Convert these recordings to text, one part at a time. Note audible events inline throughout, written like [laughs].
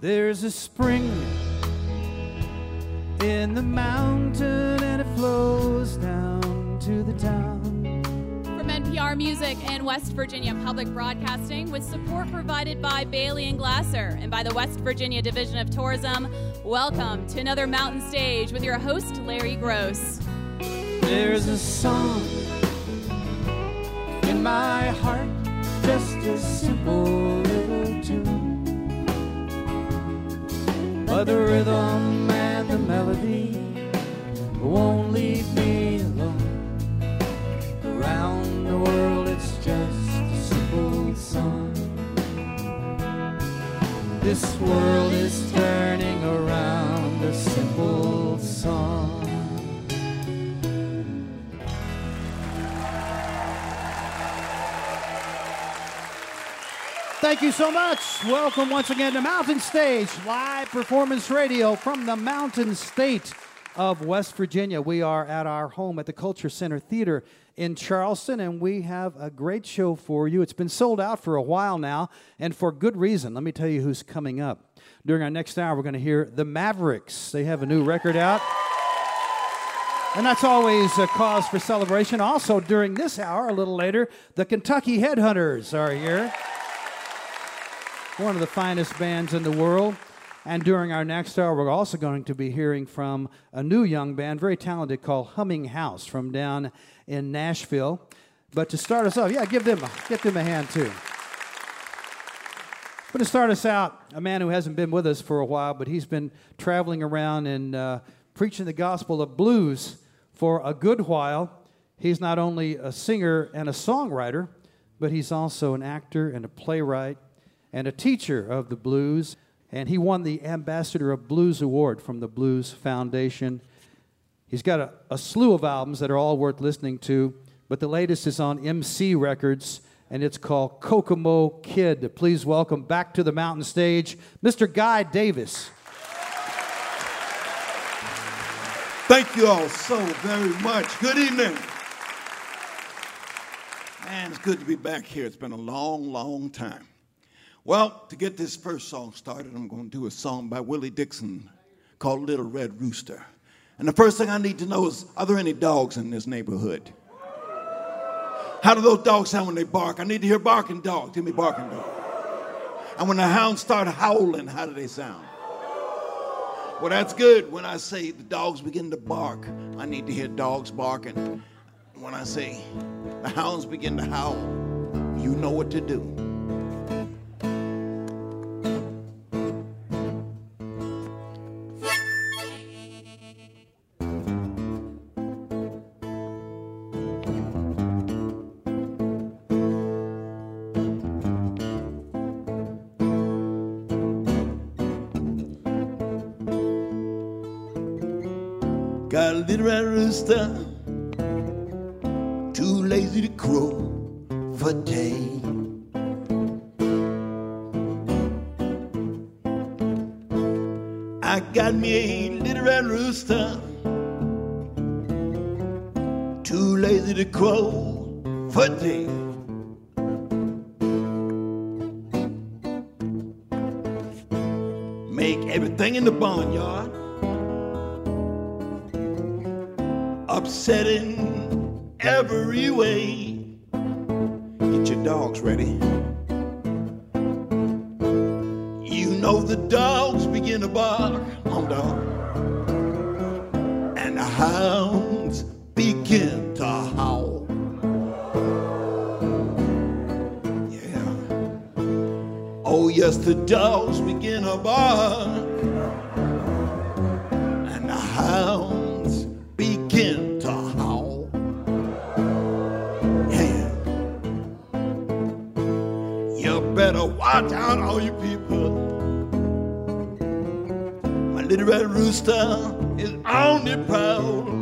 There's a spring in the mountain and it flows down to the town. From NPR Music and West Virginia Public Broadcasting, with support provided by Bailey and Glasser and by the West Virginia Division of Tourism, welcome to another Mountain Stage with your host, Larry Groce. There's a song in my heart, just as simple But the rhythm and the melody won't leave me alone. Around the world, it's just a simple song. This world is turning around a simple song. Thank you so much. Welcome once again to Mountain Stage, live performance radio from the Mountain State of West Virginia. We are at our home at the Culture Center Theater in Charleston, and we have a great show for you. It's been sold out for a while now, and for good reason. Let me tell you who's coming up. During our next hour, we're going to hear the Mavericks. They have a new record out. And that's always a cause for celebration. Also, during this hour, a little later, the Kentucky Headhunters are here one of the finest bands in the world. And during our next hour, we're also going to be hearing from a new young band, very talented, called Humming House from down in Nashville. But to start us off, yeah, give them, give them a hand too. But to start us out, a man who hasn't been with us for a while, but he's been traveling around and uh, preaching the gospel of blues for a good while. He's not only a singer and a songwriter, but he's also an actor and a playwright and a teacher of the blues. And he won the Ambassador of Blues Award from the Blues Foundation. He's got a, a slew of albums that are all worth listening to, but the latest is on MC Records, and it's called Kokomo Kid. Please welcome back to the mountain stage, Mr. Guy Davis. Thank you all so very much. Good evening. Man, it's good to be back here. It's been a long, long time. Well, to get this first song started, I'm going to do a song by Willie Dixon called Little Red Rooster. And the first thing I need to know is are there any dogs in this neighborhood? How do those dogs sound when they bark? I need to hear barking dogs. Give me barking dogs. And when the hounds start howling, how do they sound? Well, that's good. When I say the dogs begin to bark, I need to hear dogs barking. When I say the hounds begin to howl, you know what to do. Little red rooster, too lazy to crow for day. I got me a little red rooster, too lazy to crow for day. Make everything in the barnyard upsetting every way. Get your dogs ready. You know the dogs begin to bark, home dog, and the hounds begin to howl. Yeah. Oh yes, the dogs begin to bark, and the hounds watch out, all you people. My little red rooster is on the prowl.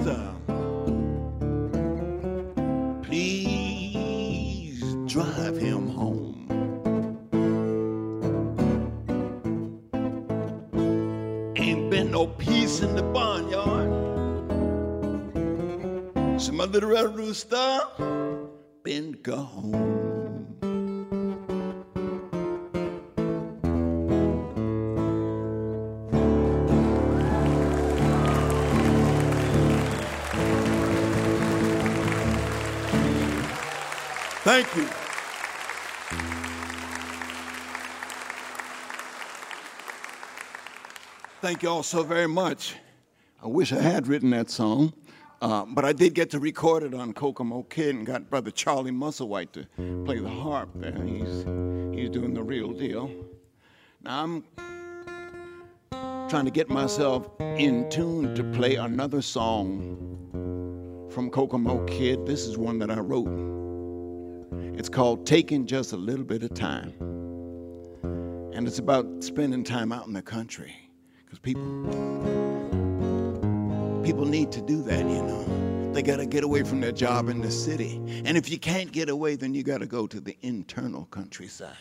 Little Thank you. Thank you all so very much. I wish I had written that song, uh, but I did get to record it on Kokomo Kid and got brother Charlie Musselwhite to play the harp there. He's, he's doing the real deal. Now I'm trying to get myself in tune to play another song from Kokomo Kid. This is one that I wrote. It's called Taking Just a Little Bit of Time. And it's about spending time out in the country. Because people people need to do that, you know. They gotta get away from their job in the city. And if you can't get away, then you gotta go to the internal countryside.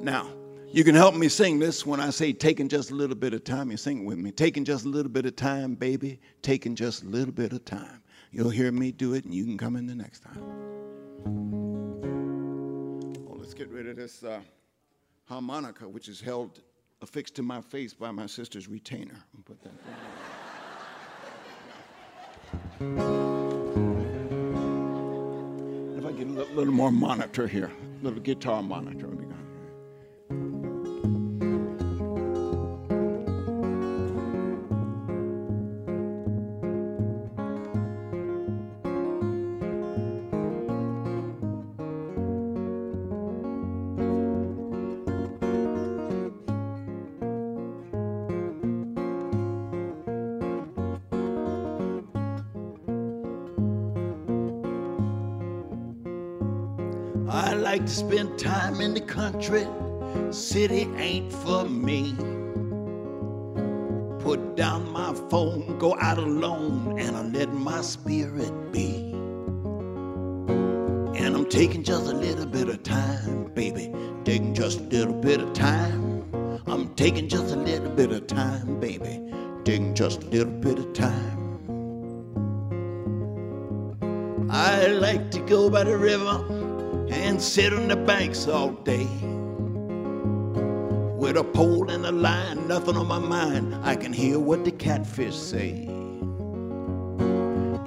Now, you can help me sing this when I say taking just a little bit of time. You sing it with me. Taking just a little bit of time, baby. Taking just a little bit of time. You'll hear me do it, and you can come in the next time. Well, let's get rid of this uh, harmonica, which is held affixed to my face by my sister's retainer. Put that. If I get a little more monitor here, a little guitar monitor I like to spend time in the country. City ain't for me. Put down my phone, go out alone, and I let my spirit be. And I'm taking just a little bit of time, baby. Taking just a little bit of time. I'm taking just a little bit of time, baby. Taking just a little bit of time. I like to go by the river and sit on the banks all day. With a pole and a line, nothing on my mind. I can hear what the catfish say.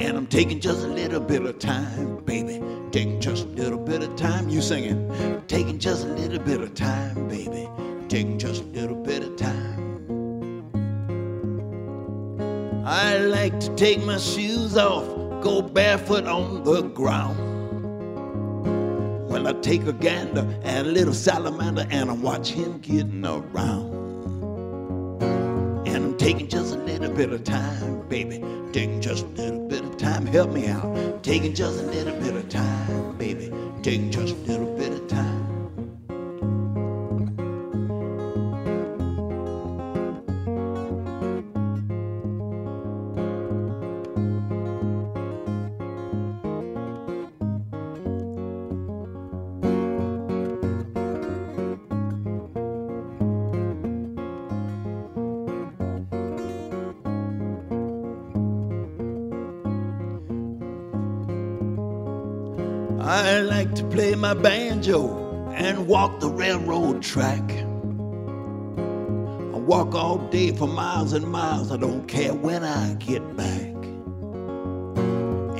And I'm taking just a little bit of time, baby. Taking just a little bit of time. You singing. Taking just a little bit of time, baby. Taking just a little bit of time. I like to take my shoes off, go barefoot on the ground. I take a gander at a little salamander and I watch him getting around. And I'm taking just a little bit of time, baby. Taking just a little bit of time. Help me out. Taking just a little bit of time, baby. Taking just a little my banjo and walk the railroad track. I walk all day for miles and miles. I don't care when I get back.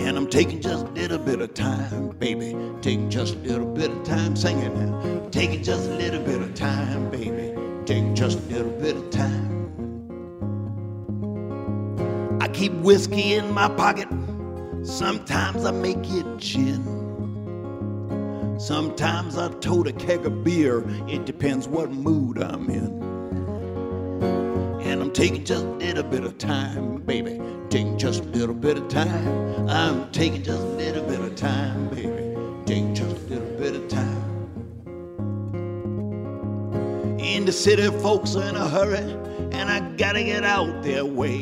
And I'm taking just a little bit of time, baby. Taking just a little bit of time singing now. Taking just a little bit of time, baby. Taking just a little bit of time. I keep whiskey in my pocket. Sometimes I make it gin. Sometimes I tote a keg of beer. It depends what mood I'm in. And I'm taking just a little bit of time, baby. Taking just a little bit of time. I'm taking just a little bit of time, baby. Taking just a little bit of time. In the city, folks are in a hurry, and I gotta get out their way.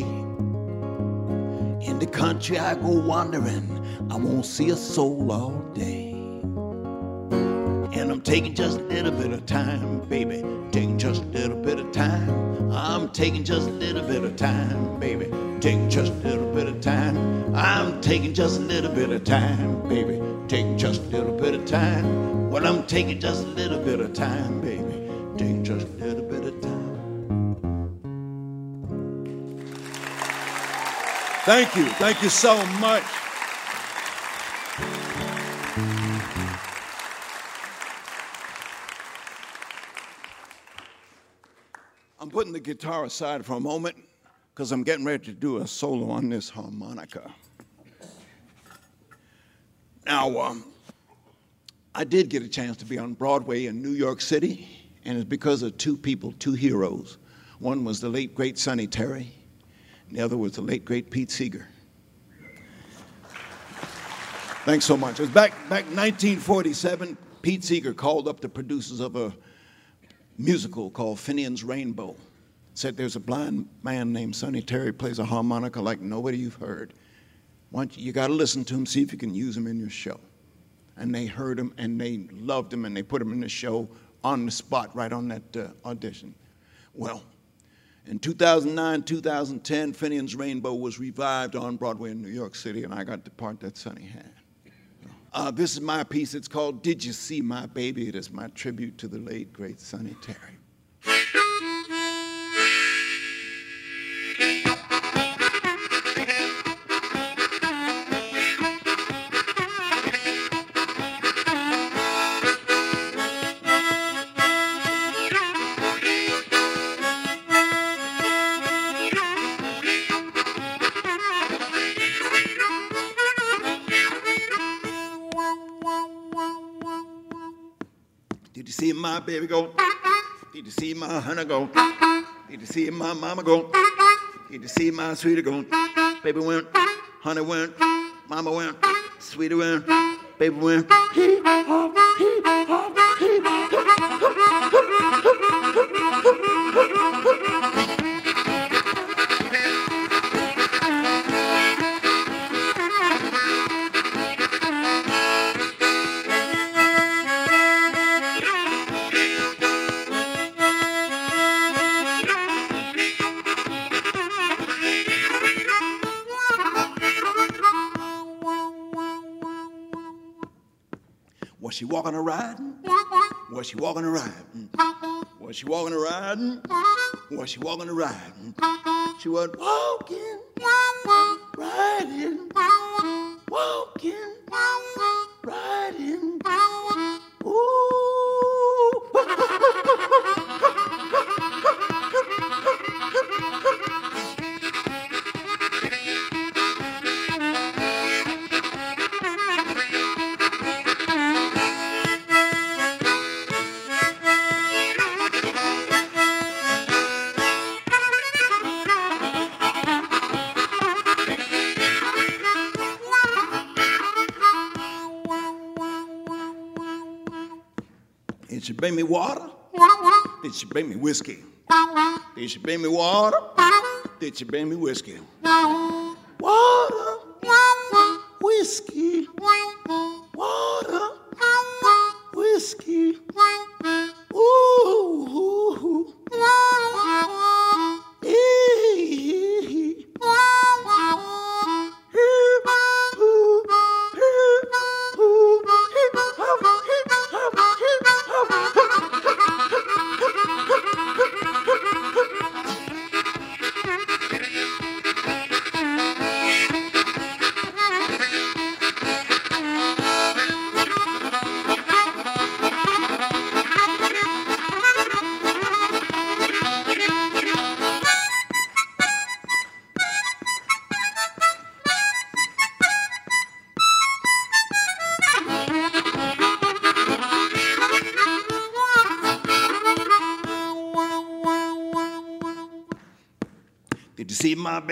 In the country, I go wandering. I won't see a soul all day. Taking just a little bit of time, baby. Taking just a little bit of time. I'm taking just a little bit of time, baby. Taking just a little bit of time. I'm taking just a little bit of time, baby. Taking just a little bit of time. Well, I'm taking just a little bit of time, baby. Taking just a little bit of time. Thank you. Thank you so much. Putting the guitar aside for a moment because I'm getting ready to do a solo on this harmonica. Now, um, I did get a chance to be on Broadway in New York City, and it's because of two people, two heroes. One was the late, great Sonny Terry, and the other was the late, great Pete Seeger. Thanks so much. It was back, back 1947. Pete Seeger called up the producers of a musical called Finian's Rainbow. Said there's a blind man named Sonny Terry plays a harmonica like nobody you've heard. You, you got to listen to him, see if you can use him in your show. And they heard him and they loved him and they put him in the show on the spot right on that uh, audition. Well, in 2009, 2010, Finian's Rainbow was revived on Broadway in New York City, and I got the part that Sonny had. Uh, this is my piece. It's called Did You See My Baby? It is my tribute to the late, great Sonny Terry. Baby go? Did you see my honey go? Did you see my mama go? Did you see my sweetie go? Baby went, honey went, mama went, sweetie went, baby went. Was Was she walking or riding? Was she walking or riding? Was she walking or riding? She was walking, Did she bring me whiskey? Did she bring me water? Did she bring me whiskey?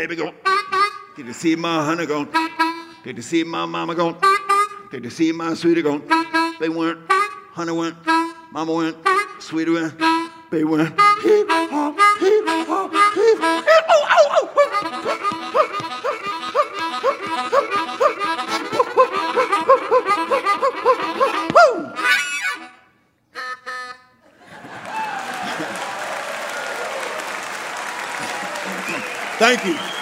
Baby go? Did you see my honey go? Did you see my mama go? Did you see my sweetie go? They went, honey went, mama went, sweetie went, they went. Hip hop, hip hop, hip hop. Oh, oh, oh. Thank you.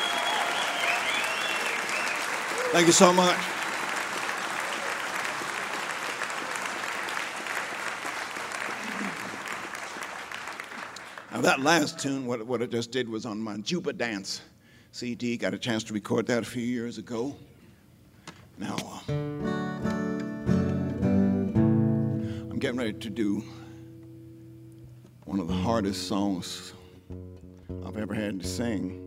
Thank you so much. Now, that last tune, what, what I just did was on my Juba Dance CD. Got a chance to record that a few years ago. Now, uh, I'm getting ready to do one of the hardest songs I've ever had to sing.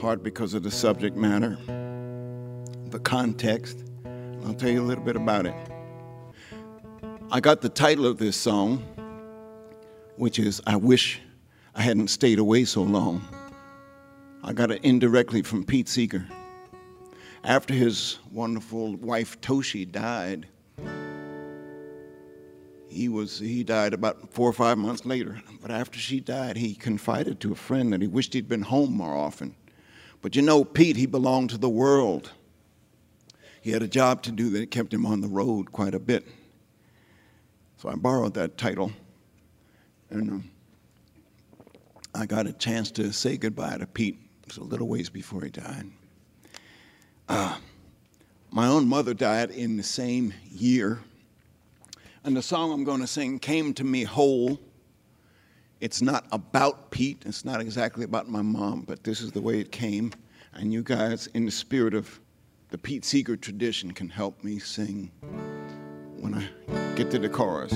Hard because of the subject matter, the context. I'll tell you a little bit about it. I got the title of this song, which is I Wish I Hadn't Stayed Away So Long. I got it indirectly from Pete Seeger. After his wonderful wife Toshi died, he was he died about four or five months later. But after she died, he confided to a friend that he wished he'd been home more often. But you know, Pete, he belonged to the world. He had a job to do that kept him on the road quite a bit. So I borrowed that title, and um, I got a chance to say goodbye to Pete. It was a little ways before he died. Uh, my own mother died in the same year, and the song I'm going to sing came to me whole. It's not about Pete, it's not exactly about my mom, but this is the way it came. And you guys, in the spirit of the Pete Seeger tradition, can help me sing when I get to the chorus.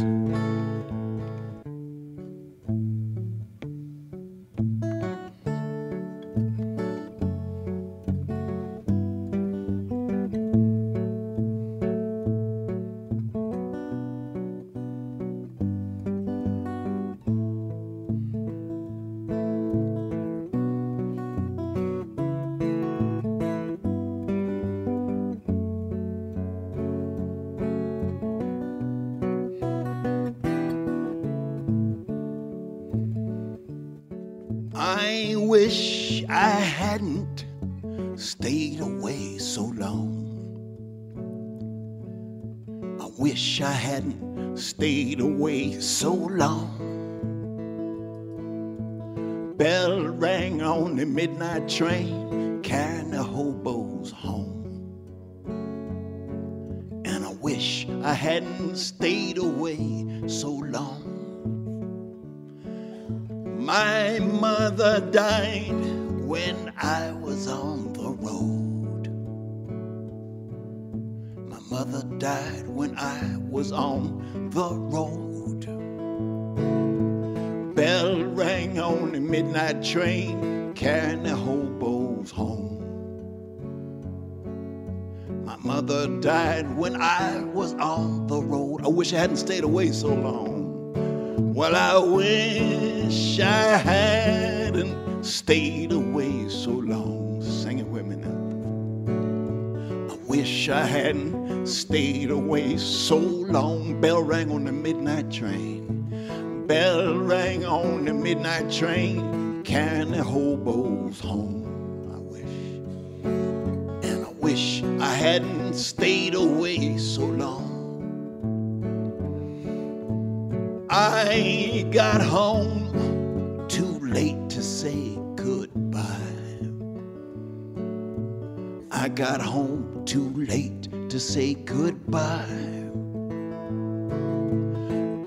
Midnight train, carrying the hobos home. And I wish I hadn't stayed away so long. My mother died when I was on the road. My mother died when I was on the road. Bell rang on the midnight train, carrying the hobos home. My mother died when I was on the road. I wish I hadn't stayed away so long. Well, I wish I hadn't stayed away so long. Sing it with me now. I wish I hadn't stayed away so long. Bell rang on the midnight train. Bell rang on the midnight train, carrying the hobos home. I wish, and I wish I hadn't stayed away so long. I got home too late to say goodbye. I got home too late to say goodbye.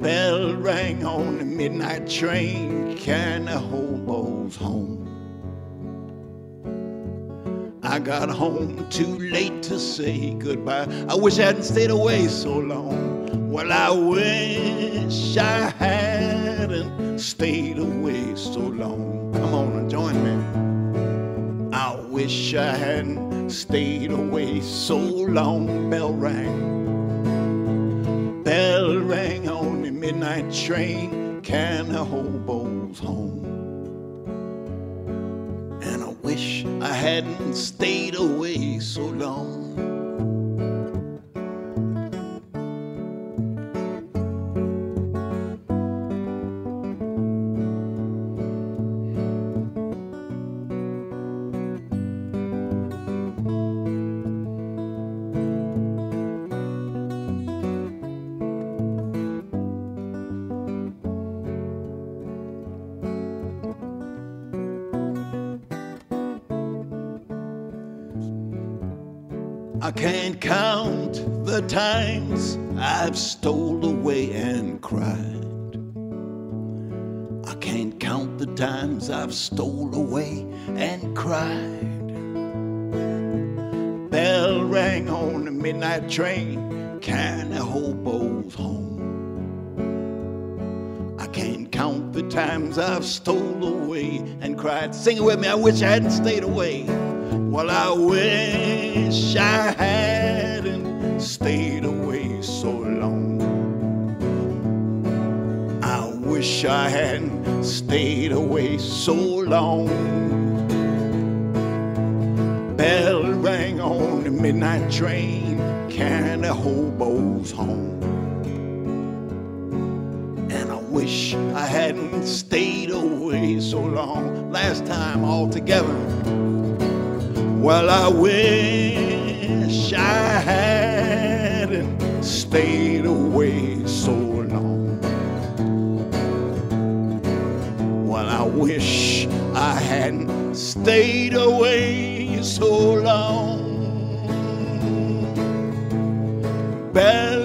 Bell rang on the midnight train, carrying the hobos home. I got home too late to say goodbye. I wish I hadn't stayed away so long. Well, I wish I hadn't stayed away so long. Come on and join me. I wish I hadn't stayed away so long. Bell rang. Bell rang on midnight train can a hobos home. And I wish I hadn't stayed away so long. I can't count the times I've stole away and cried. I can't count the times I've stole away and cried. Bell rang on the midnight train, carrying the hobos home. I can't count the times I've stole away and cried. Sing it with me, I wish I hadn't stayed away. Well, I wish I hadn't stayed away so long. I wish I hadn't stayed away so long. Bell rang on the midnight train, carrying the hobos home. And I wish I hadn't stayed away so long. Last time all together. Well, I wish I hadn't stayed away so long. Well, I wish I hadn't stayed away so long. Bell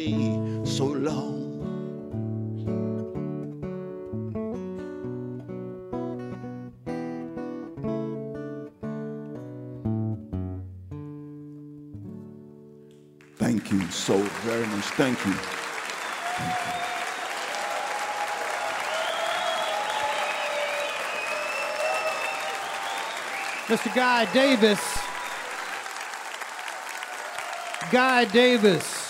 away so long. Thank you so very much. Thank you. Mr. Guy Davis. Guy Davis.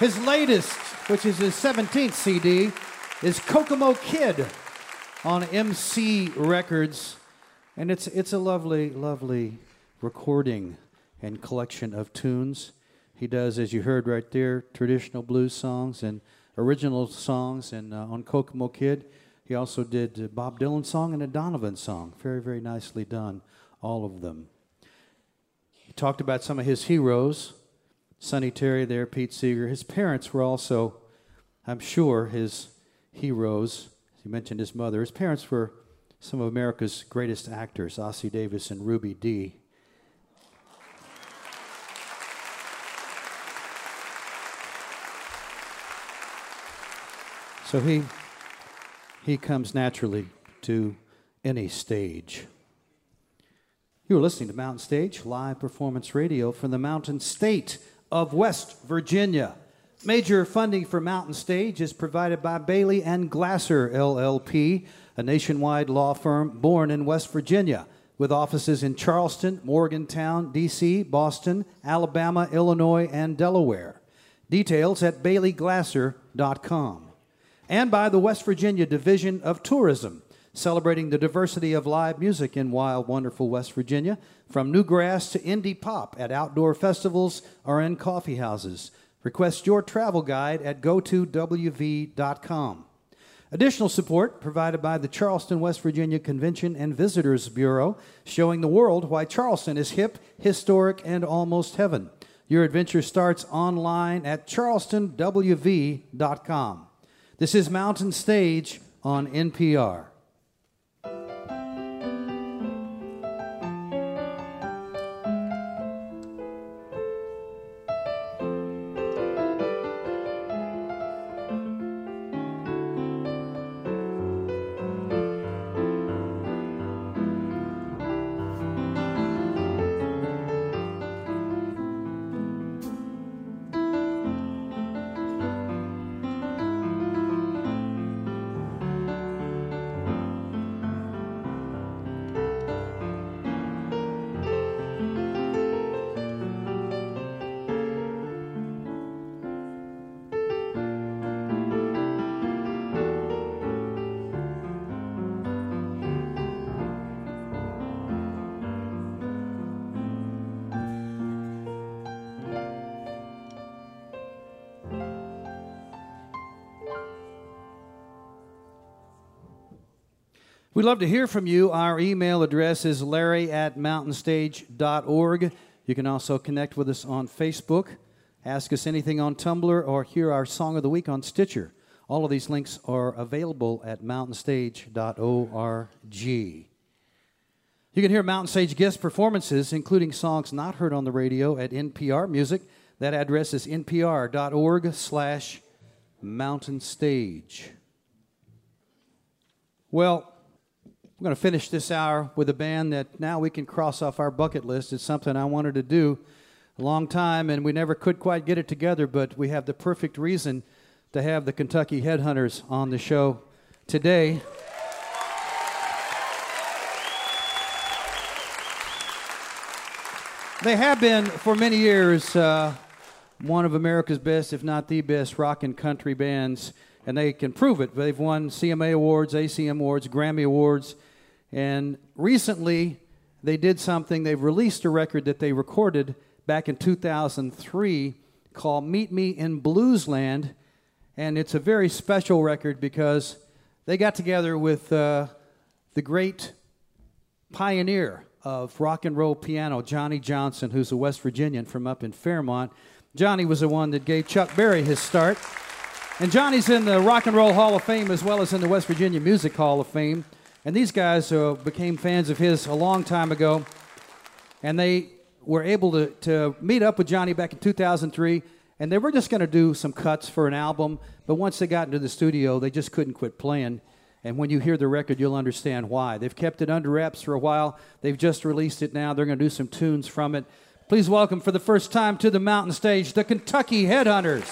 His latest, which is his 17th CD, is Kokomo Kid on MC Records. And it's, it's a lovely, lovely recording and collection of tunes. He does, as you heard right there, traditional blues songs and original songs. And uh, on Kokomo Kid, he also did a Bob Dylan song and a Donovan song. Very, very nicely done, all of them. He talked about some of his heroes. Sonny Terry there, Pete Seeger. His parents were also, I'm sure, his heroes. He mentioned his mother. His parents were some of America's greatest actors, Ossie Davis and Ruby Dee. So he he comes naturally to any stage. You are listening to Mountain Stage, live performance radio from the Mountain State of West Virginia. Major funding for Mountain Stage is provided by Bailey and Glasser LLP, a nationwide law firm born in West Virginia with offices in Charleston, Morgantown, D.C., Boston, Alabama, Illinois, and Delaware. Details at baileyglasser.com. And by the West Virginia Division of Tourism, celebrating the diversity of live music in wild, wonderful West Virginia, from newgrass to indie pop at outdoor festivals or in coffee houses. Request your travel guide at go2wv.com. Additional support provided by the Charleston, West Virginia Convention and Visitors Bureau, showing the world why Charleston is hip, historic, and almost heaven. Your adventure starts online at charlestonwv.com. This is Mountain Stage on NPR. We'd love to hear from you. Our email address is larry at mountainstage.org. You can also connect with us on Facebook, ask us anything on Tumblr, or hear our Song of the Week on Stitcher. All of these links are available at mountainstage.org. You can hear Mountain Stage guest performances, including songs not heard on the radio, at NPR Music. That address is npr.org slash mountainstage. Well, we're going to finish this hour with a band that now we can cross off our bucket list. It's something I wanted to do a long time, and we never could quite get it together, but we have the perfect reason to have the Kentucky Headhunters on the show today. They have been for many years uh, one of America's best, if not the best, rock and country bands, and they can prove it. They've won CMA Awards, ACM Awards, Grammy Awards. And recently, they did something. They've released a record that they recorded back in 2003 called Meet Me in Bluesland. And it's a very special record because they got together with uh, the great pioneer of rock and roll piano, Johnny Johnson, who's a West Virginian from up in Fairmont. Johnny was the one that gave Chuck Berry his start. And Johnny's in the Rock and Roll Hall of Fame as well as in the West Virginia Music Hall of Fame. And these guys uh, became fans of his a long time ago. And they were able to, to meet up with Johnny back in 2003. And they were just going to do some cuts for an album. But once they got into the studio, they just couldn't quit playing. And when you hear the record, you'll understand why. They've kept it under wraps for a while. They've just released it now. They're going to do some tunes from it. Please welcome for the first time to the mountain stage the Kentucky Headhunters.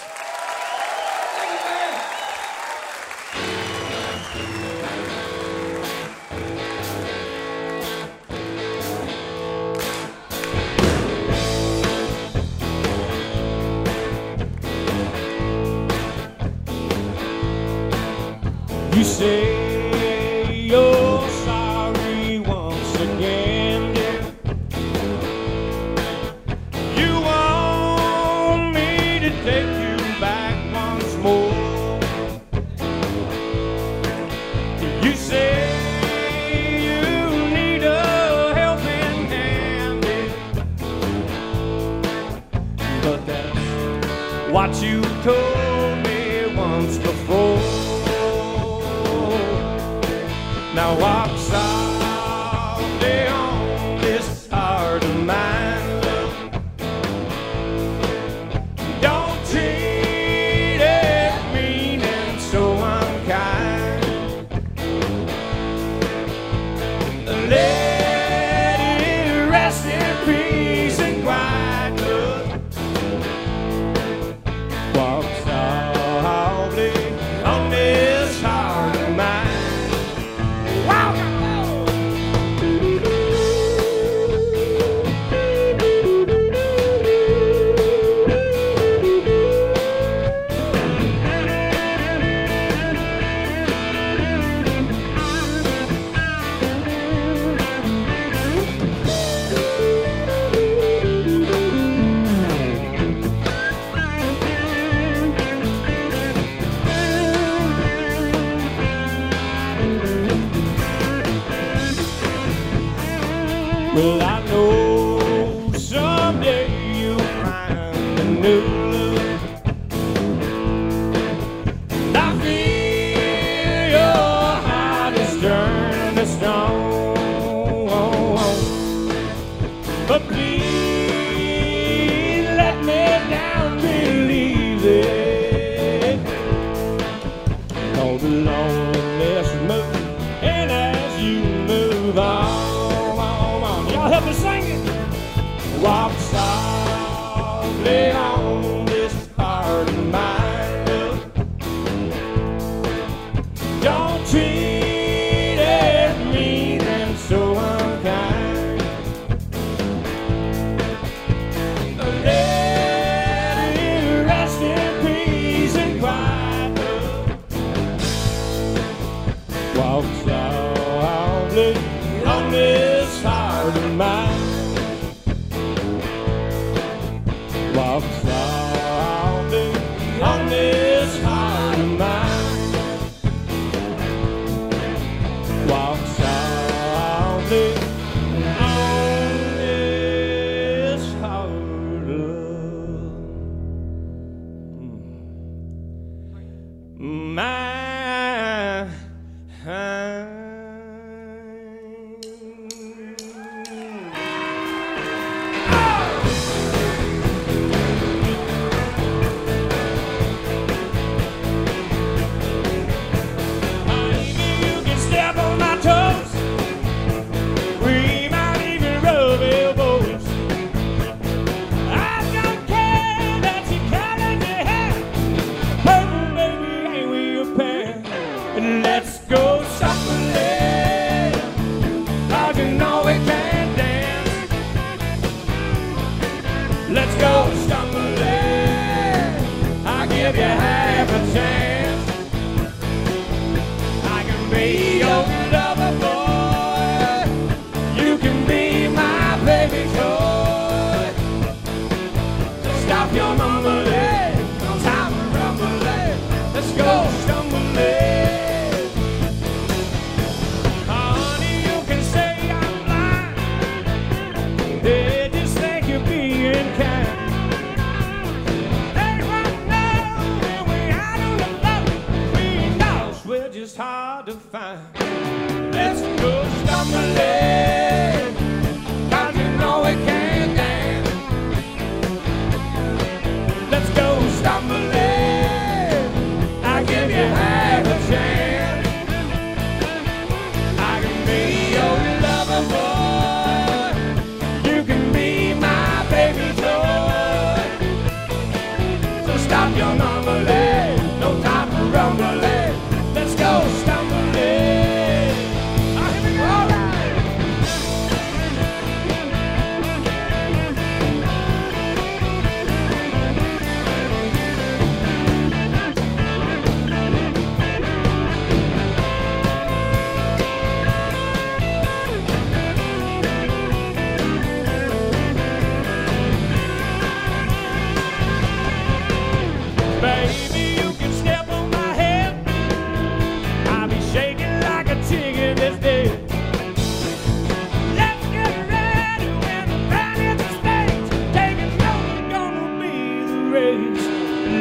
Race.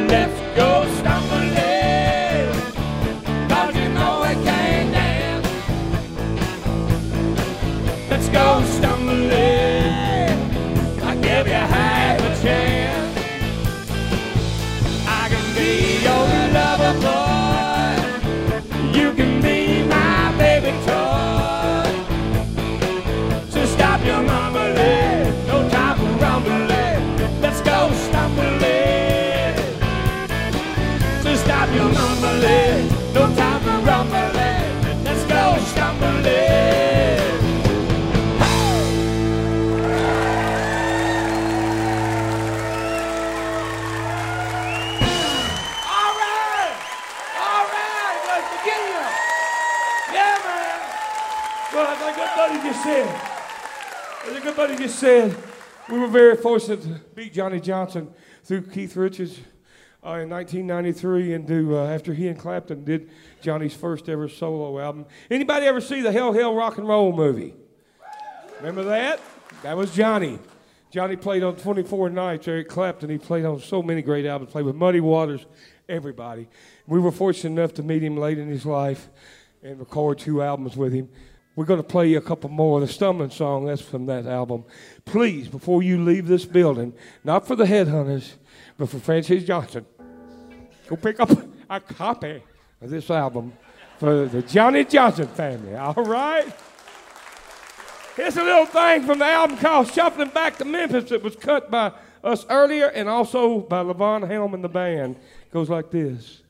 Let's go stumbling. Buddy just said, we were very fortunate to beat Johnny Johnson through Keith Richards uh, in 1993 and do, uh, after he and Clapton did Johnny's first ever solo album. Anybody ever see the Hail Hail Rock and Roll movie? Remember that? That was Johnny. Johnny played on 24 Nights. Eric Clapton, he played on so many great albums, played with Muddy Waters, everybody. We were fortunate enough to meet him late in his life and record two albums with him. We're going to play you a couple more. Of the Stumbling Song, that's from that album. Please, before you leave this building, not for the Headhunters, but for Francis Johnson, go pick up a copy of this album for the Johnny Johnson family. All right? Here's a little thing from the album called Shuffling Back to Memphis that was cut by us earlier and also by Levon Helm and the band. It goes like this.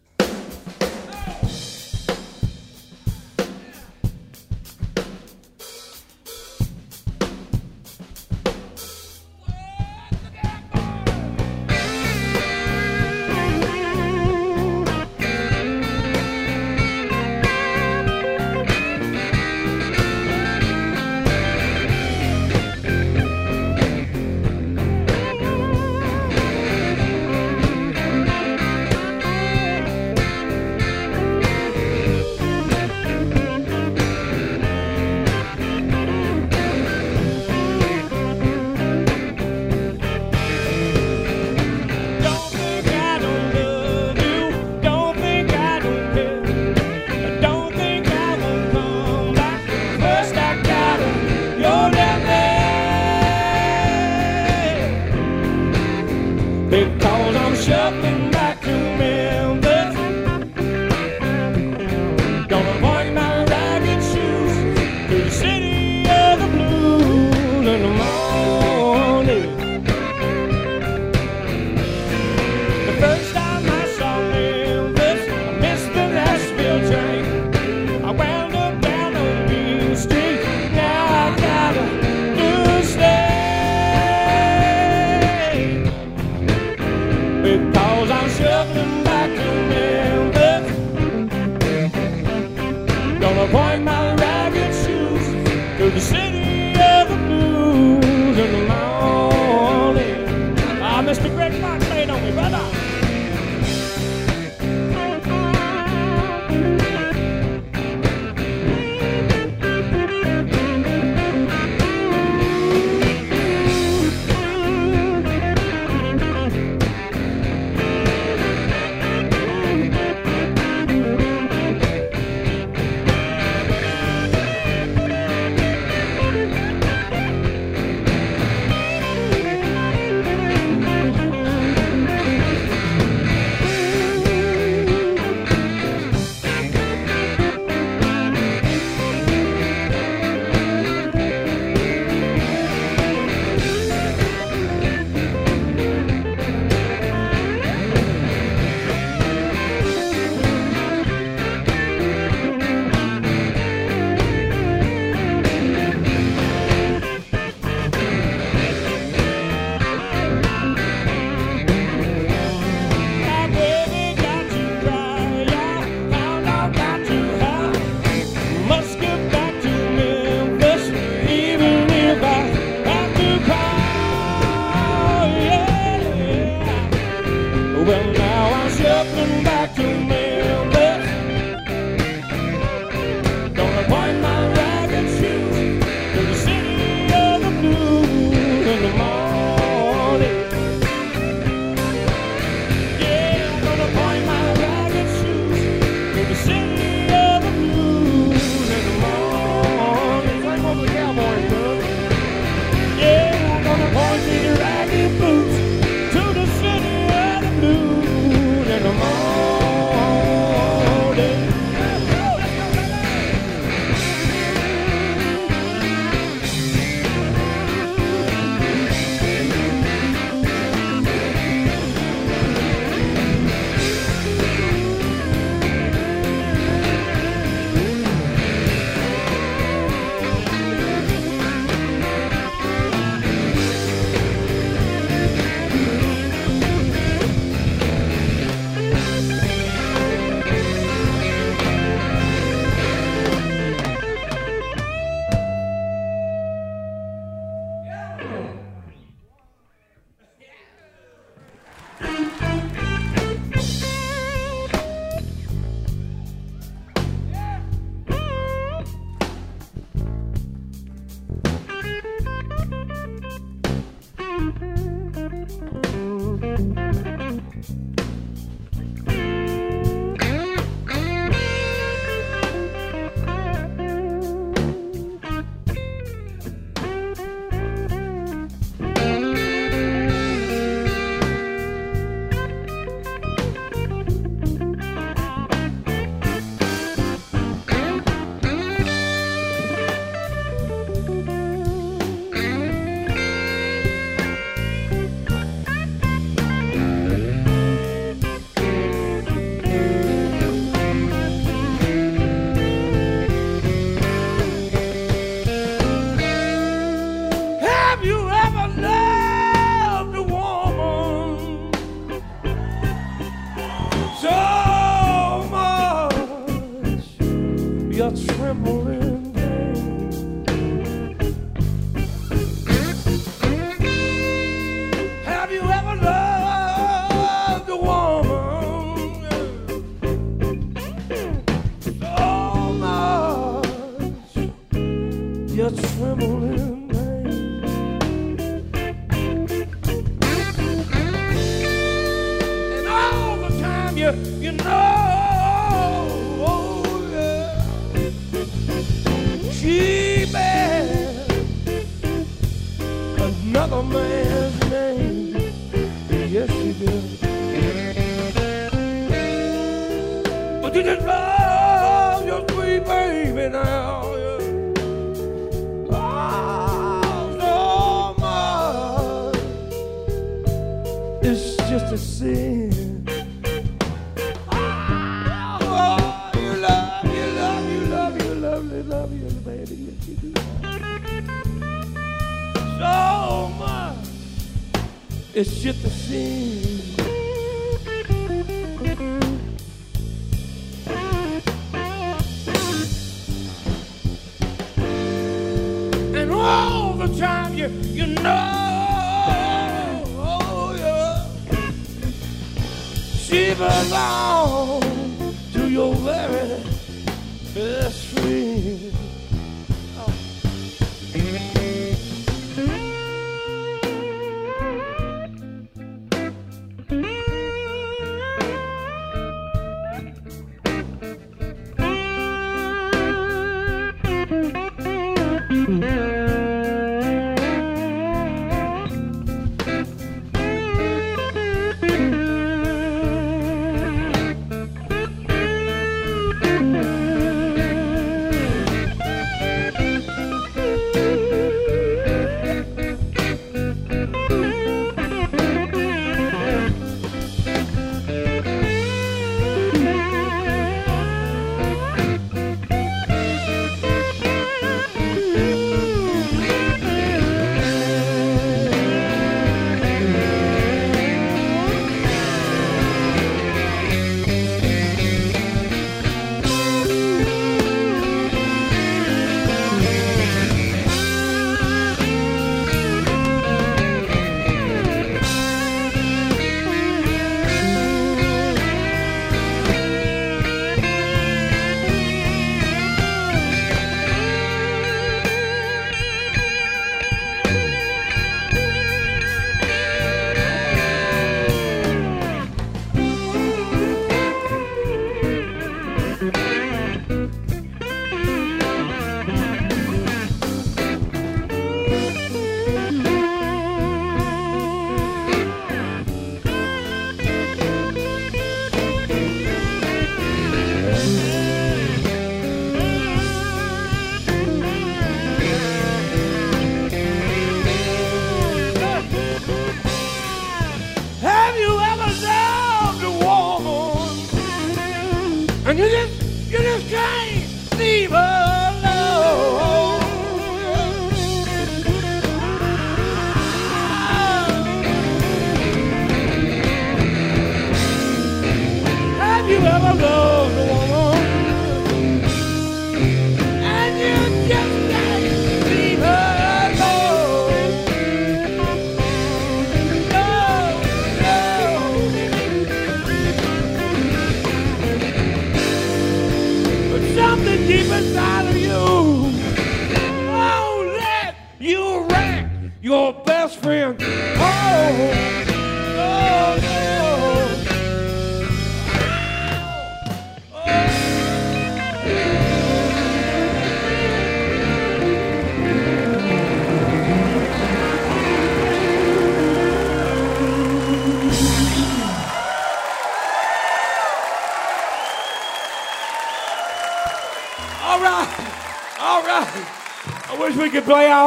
And all the time you, you know, oh she belongs.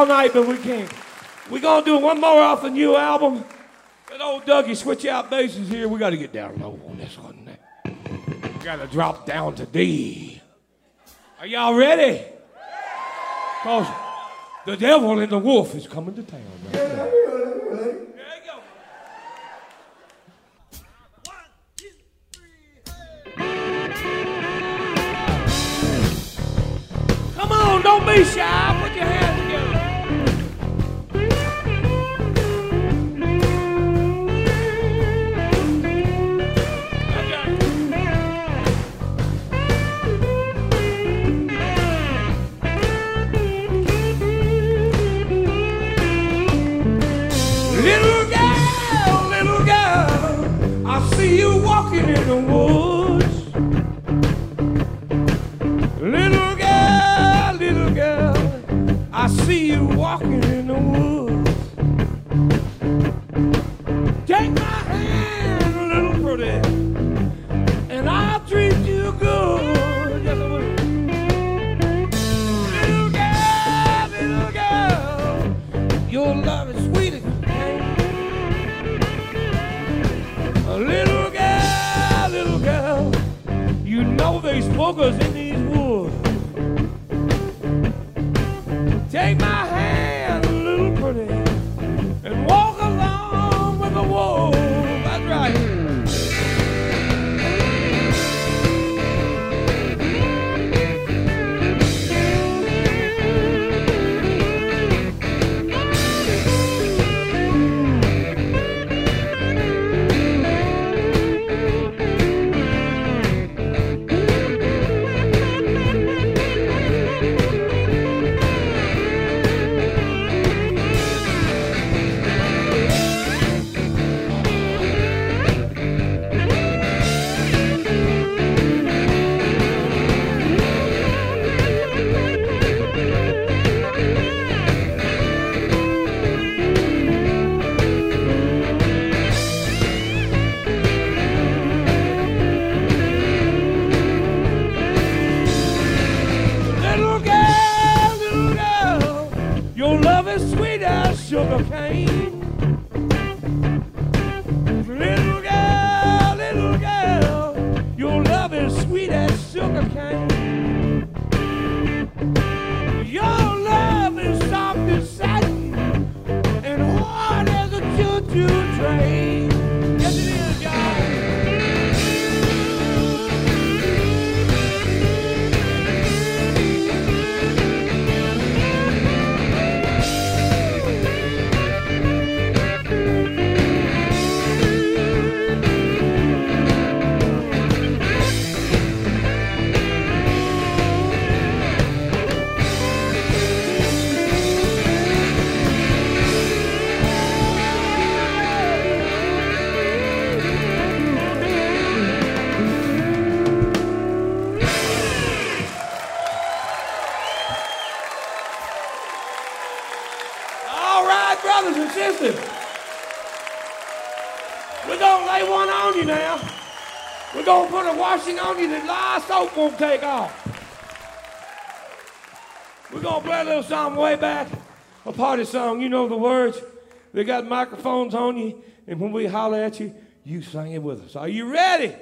All night, but we can't. We're gonna do one more off a new album. But old Dougie, switch out basses here. We gotta get down low on this one. We gotta drop down to D. Are y'all ready? Cause the devil and the wolf is coming to town. Right washing on you that last soap won't take off. We're going to play a little song way back, a party song. You know the words. They got microphones on you, and when we holler at you, you sing it with us. Are you ready?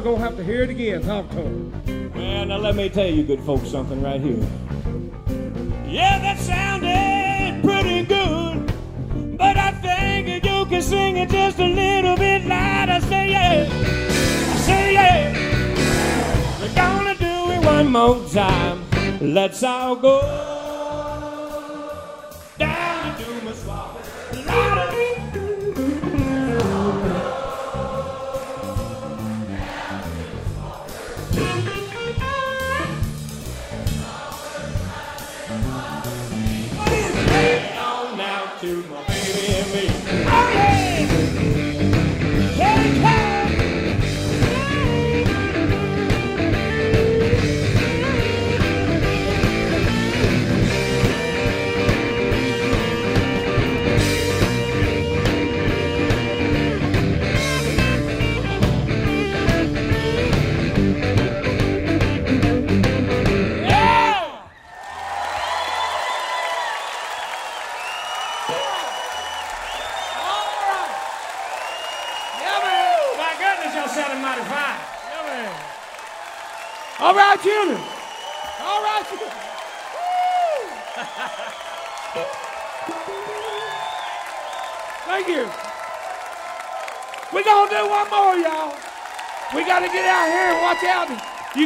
We're gonna have to hear it again. Talk to him. Well, now let me tell you, good folks, something right here. Yeah, that sounded pretty good, but I think you can sing it just a little bit louder. Say yeah, say yeah. We're gonna do it one more time. Let's all go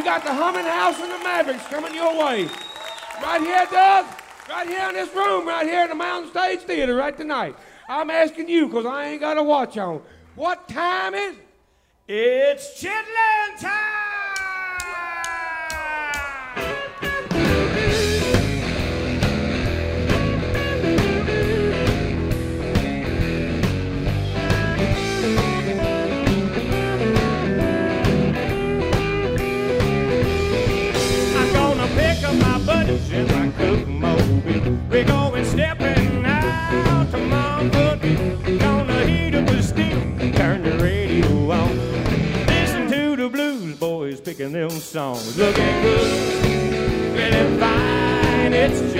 got the Humming House and the Mavericks coming your way. Right here, Doug. Right here in this room, right here in the Mountain Stage Theater, right tonight. I'm asking you because I ain't got a watch on. What time is it? It's chitlin time! We're going stepping out to. Gonna heat up turn the radio on. Listen to the blues boys picking them songs. Looking good, feeling fine. It's.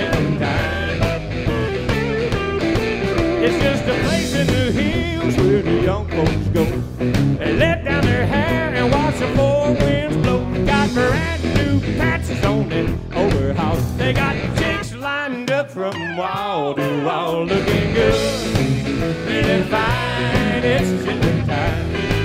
It's just a place in the hills where the young folks go. They let down their hair and watch the four winds. Got brand new patches on it overhaul. They got chicks lined up from wall to wall, looking good, feeling fine. It's gym time.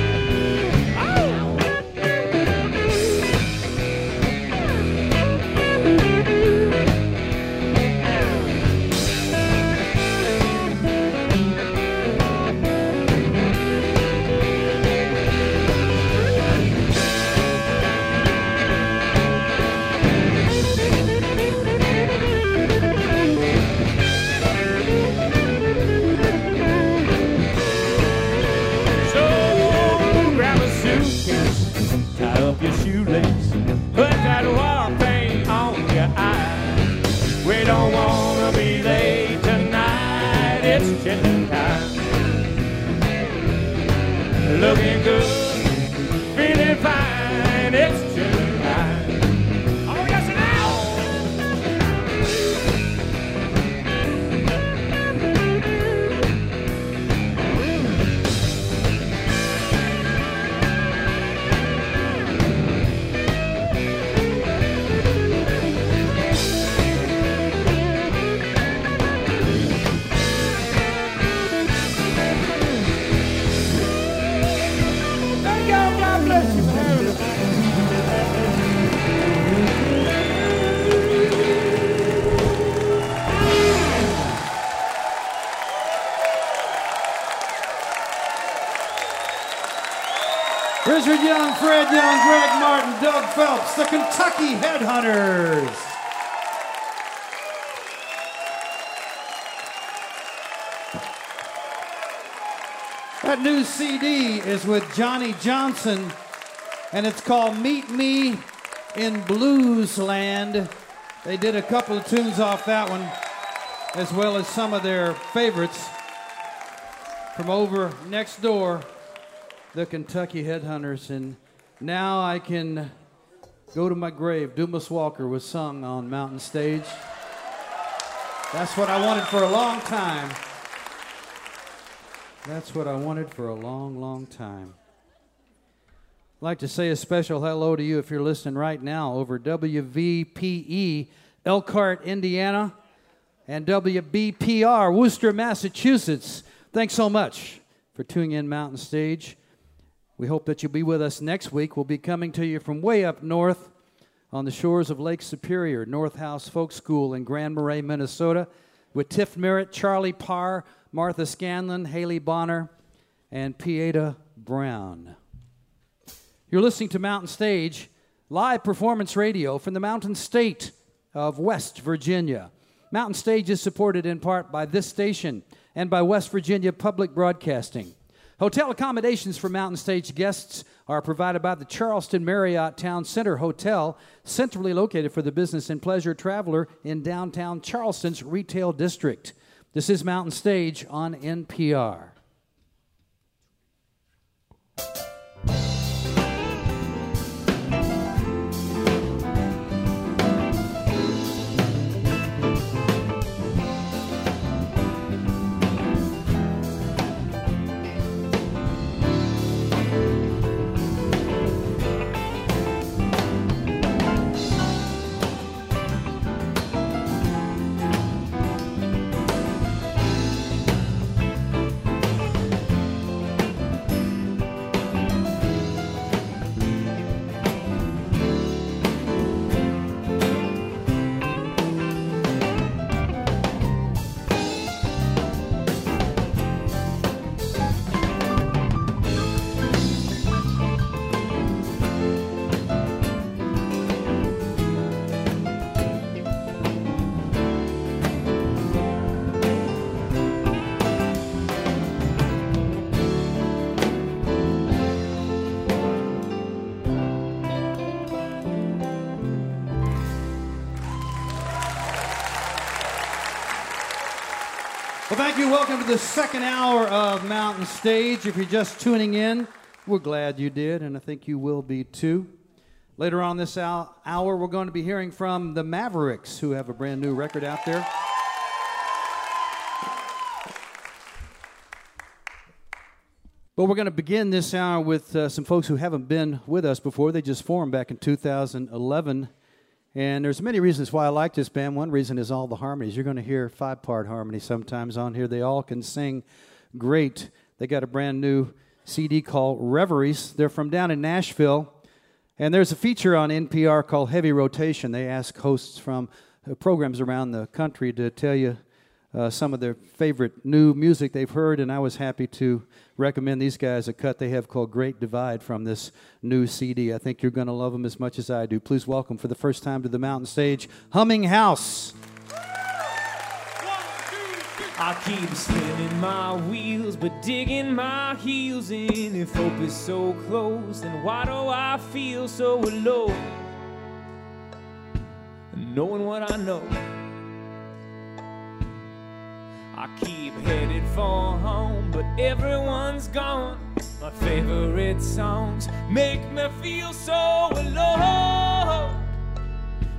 CD is with Johnny Johnson, and it's called Meet Me in Blues Land. They did a couple of tunes off that one, as well as some of their favorites from over next door, the Kentucky Headhunters. And now I can go to my grave. Dumas Walker was sung on Mountain Stage. That's what I wanted for a long time. That's what I wanted for a long, long time. I'd like to say a special hello to you if you're listening right now over WVPE, Elkhart, Indiana, and WBPR, Worcester, Massachusetts. Thanks so much for tuning in Mountain Stage. We hope that you'll be with us next week. We'll be coming to you from way up north on the shores of Lake Superior, North House Folk School in Grand Marais, Minnesota, with Tiff Merritt, Charlie Parr, Martha Scanlon, Haley Bonar, and Pieta Brown. You're listening to Mountain Stage, live performance radio from the mountain state of West Virginia. Mountain Stage is supported in part by this station and by West Virginia Public Broadcasting. Hotel accommodations for Mountain Stage guests are provided by the Charleston Marriott Town Center Hotel, centrally located for the business and pleasure traveler in downtown Charleston's retail district. This is Mountain Stage on NPR. Welcome to the second hour of Mountain Stage. If you're just tuning in, we're glad you did, and I think you will be too. Later on this hour, we're going to be hearing from the Mavericks, who have a brand new record out there. But we're going to begin this hour with uh, some folks who haven't been with us before. They just formed back in 2011. And there's many reasons why I like this band. One reason is all the harmonies. You're going to hear five part harmony sometimes on here. They all can sing great. They got a brand new CD called Revelries. They're from down in Nashville. And there's a feature on NPR called Heavy Rotation. They ask hosts from uh, programs around the country to tell you uh, some of their favorite new music they've heard, and I was happy to recommend these guys a cut they have called Great Divide from this new CD. I think you're going to love them as much as I do. Please welcome for the first time to the mountain stage, Humming House. I keep spinning my wheels, but digging my heels in. If hope is so close, then why do I feel so alone? Knowing what I know. I keep headed for home, but everyone's gone. My favorite songs make me feel so alone.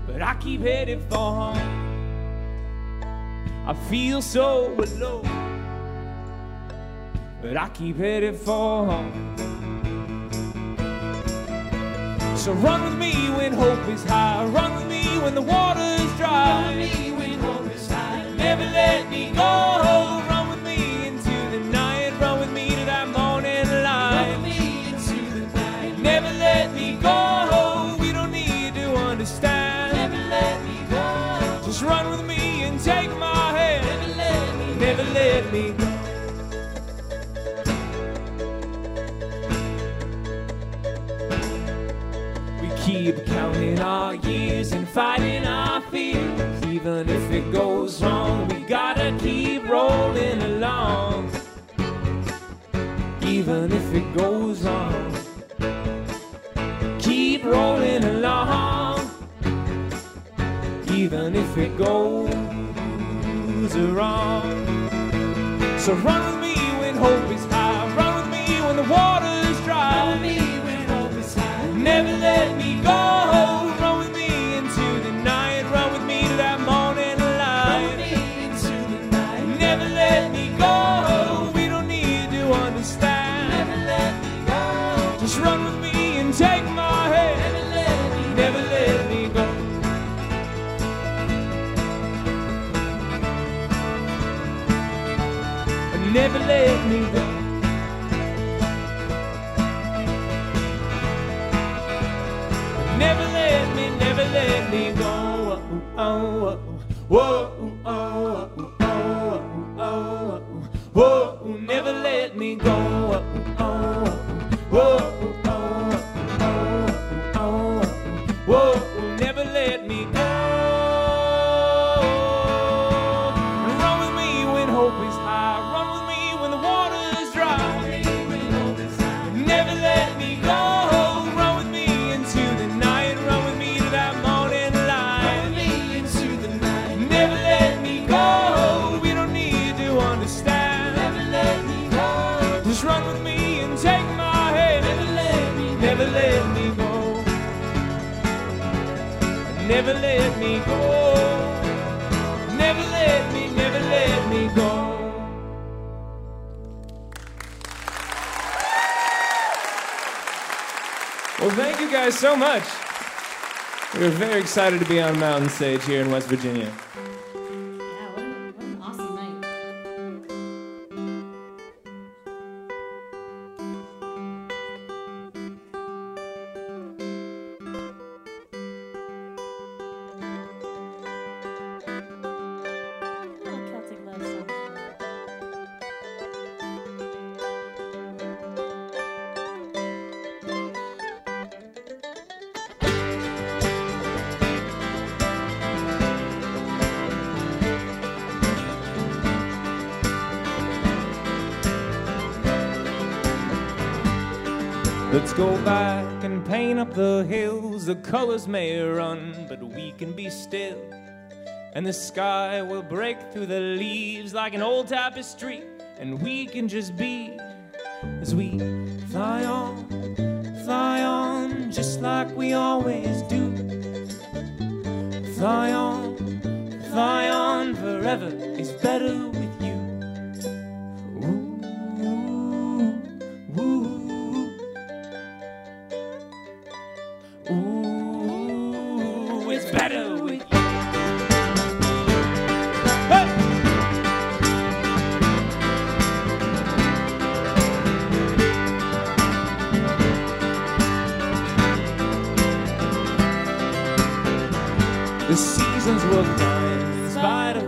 But I keep headed for home. I feel so alone. But I keep headed for home. So run with me when hope is high. Run with me when the water is dry let me go. Run with me into the night. Run with me to that morning light. Run with me into the night. Never let me go. We don't need to understand. Never let me go. Just run with me and take my hand. Never let me. Never let me go. We keep counting our years and fighting our fears. Even if it goes wrong, gotta keep rolling along. Even if it goes wrong, keep rolling along. Even if it goes wrong. So run with me when hope is high. Run with me when the water's dry. Run with me when hope is high. Never let me go. Let me go. Never let me, never let me go. Oh, oh, oh, whoa, oh, oh, oh, oh, oh, whoa, whoa, never let me go. Oh, oh, whoa, so much. We're very excited to be on Mountain Stage here in West Virginia. Let's go back and paint up the hills. The colors may run, but we can be still. And the sky will break through the leaves like an old tapestry. And we can just be as we fly on, fly on, just like we always do. Fly on, fly on, forever is better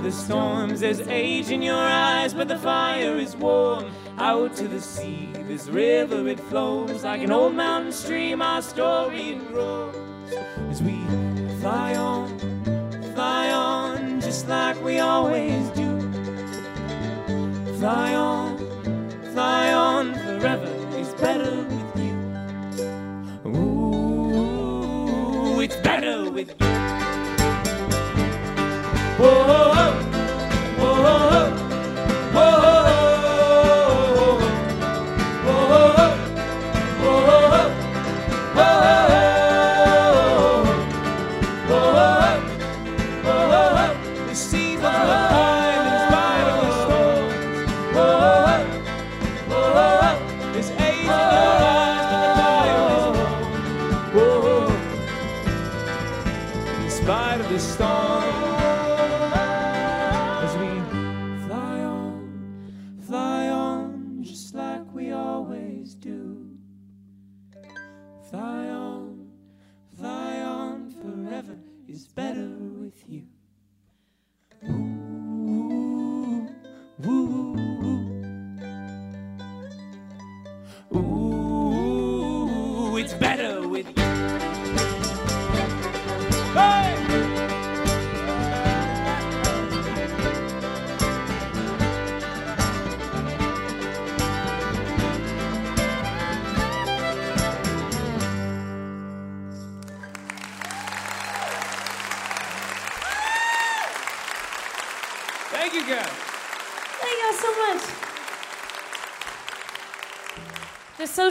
the storms. There's age in your eyes, but the fire is warm. Out to the sea, this river it flows like an old mountain stream. Our story grows as we fly on, fly on, just like we always do. Fly on, fly on, forever is better with you. Ooh, it's better with you. Whoa, whoa, whoa,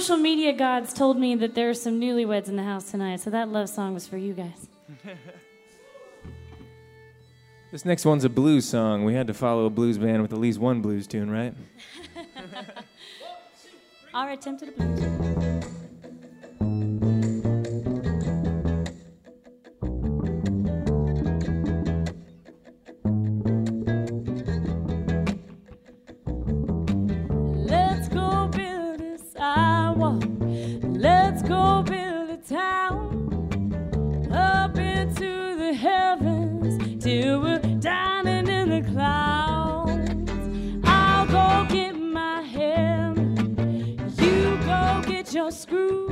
social media gods told me that there are some newlyweds in the house tonight, so that love song was for you guys. [laughs] this next one's a blues song. We had to follow a blues band with at least one blues tune, right? Our attempt at a blues. go build a town up into the heavens till we're dining in the clouds. I'll go get my hand, you go get your screw.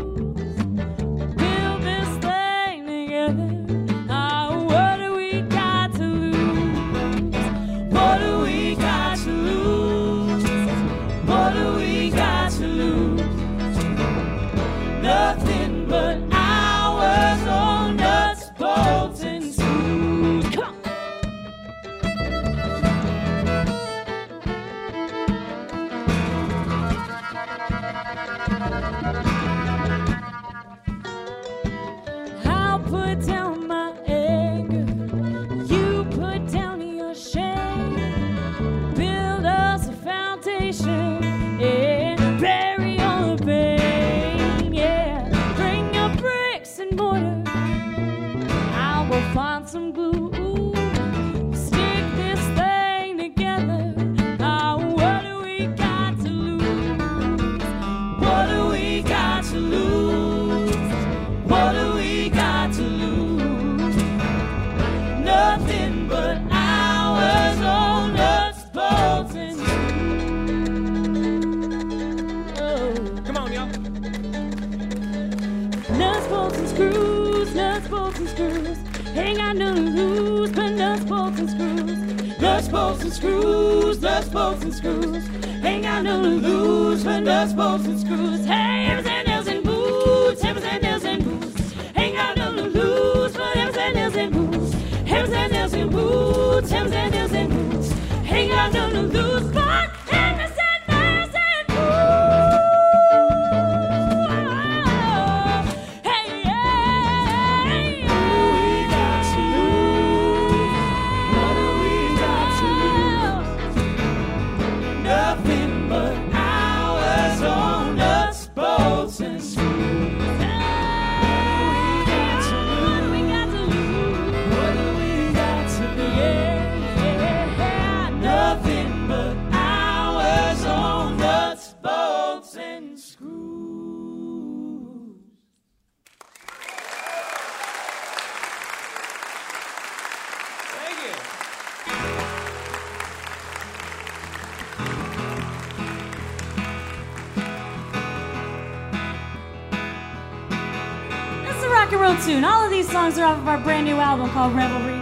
album called Revelry.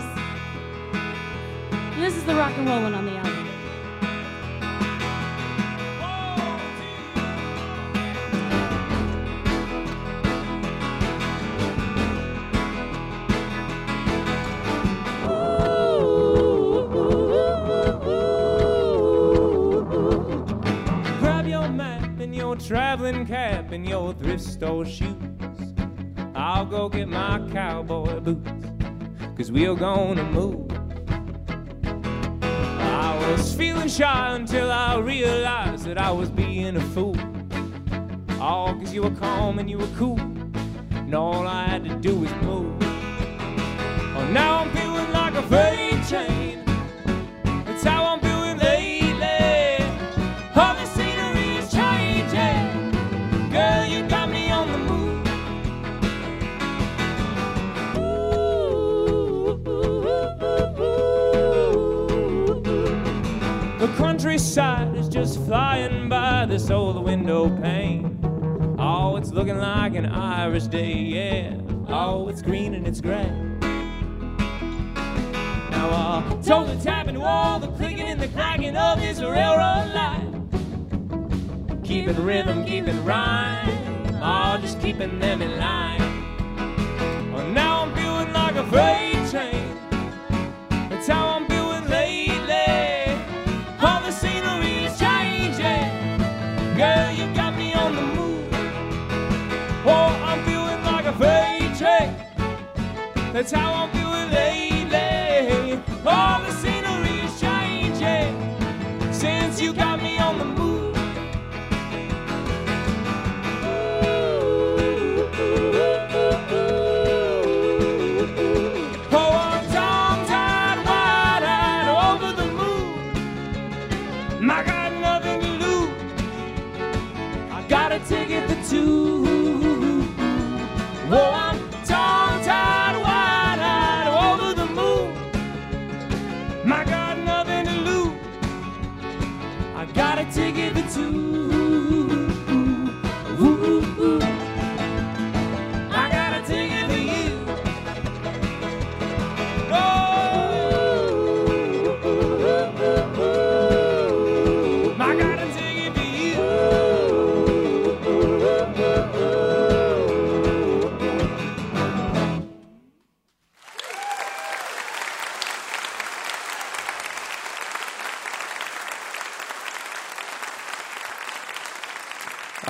we are gonna move.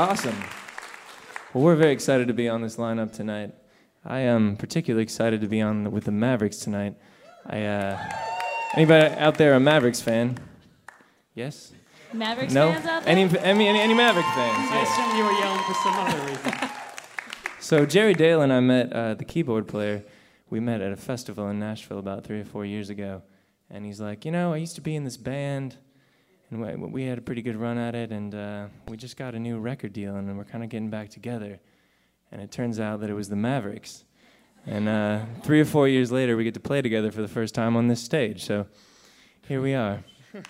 Awesome. Well, we're very excited to be on this lineup tonight. I am particularly excited to be on with the Mavericks tonight. I, uh, anybody out there a Mavericks fan? Yes? Mavericks no? fans out there? Any, any, any, any Maverick fans? I assume you were yelling for some other reason. [laughs] So Jerry Dale and I met uh, the keyboard player. We met at a festival in Nashville about three or four years ago, and he's like, you know, I used to be in this band, and we, had a pretty good run at it, and uh, we just got a new record deal, and we're kind of getting back together. And it turns out that it was the Mavericks, and uh, three or four years later, we get to play together for the first time on this stage. So here we are. [laughs]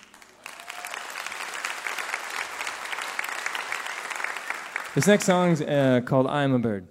This next song's uh, called "I'm a Bird."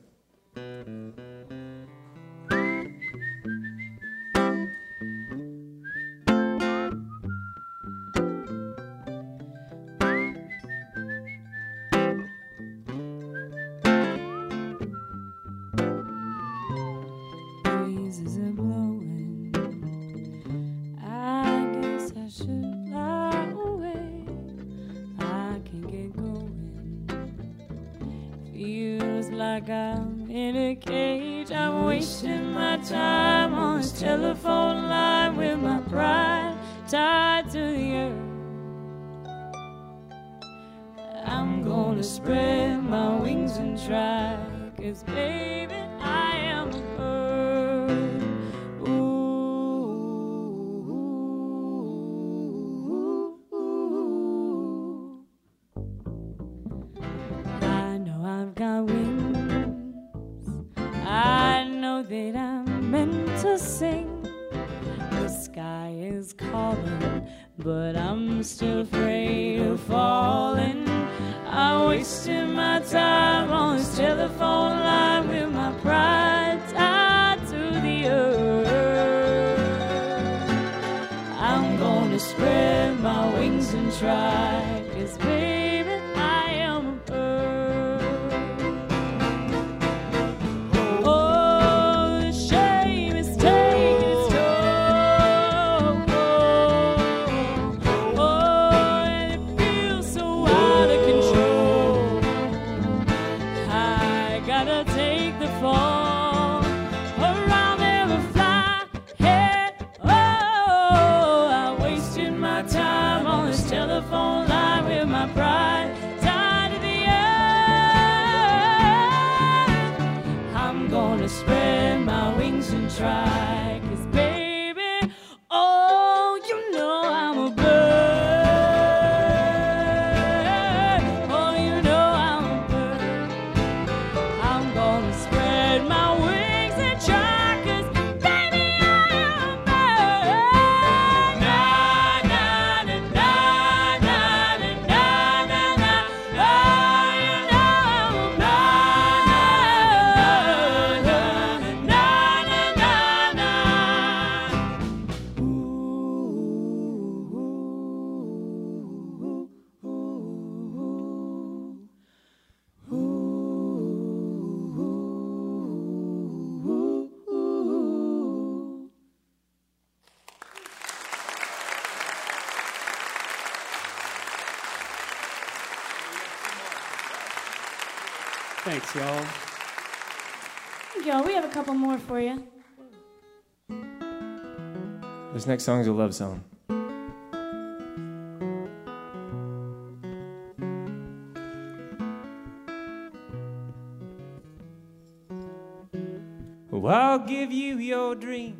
Thanks, y'all. Thank y'all. we have a couple more for you. This next song is a love song. I'll give you your dreams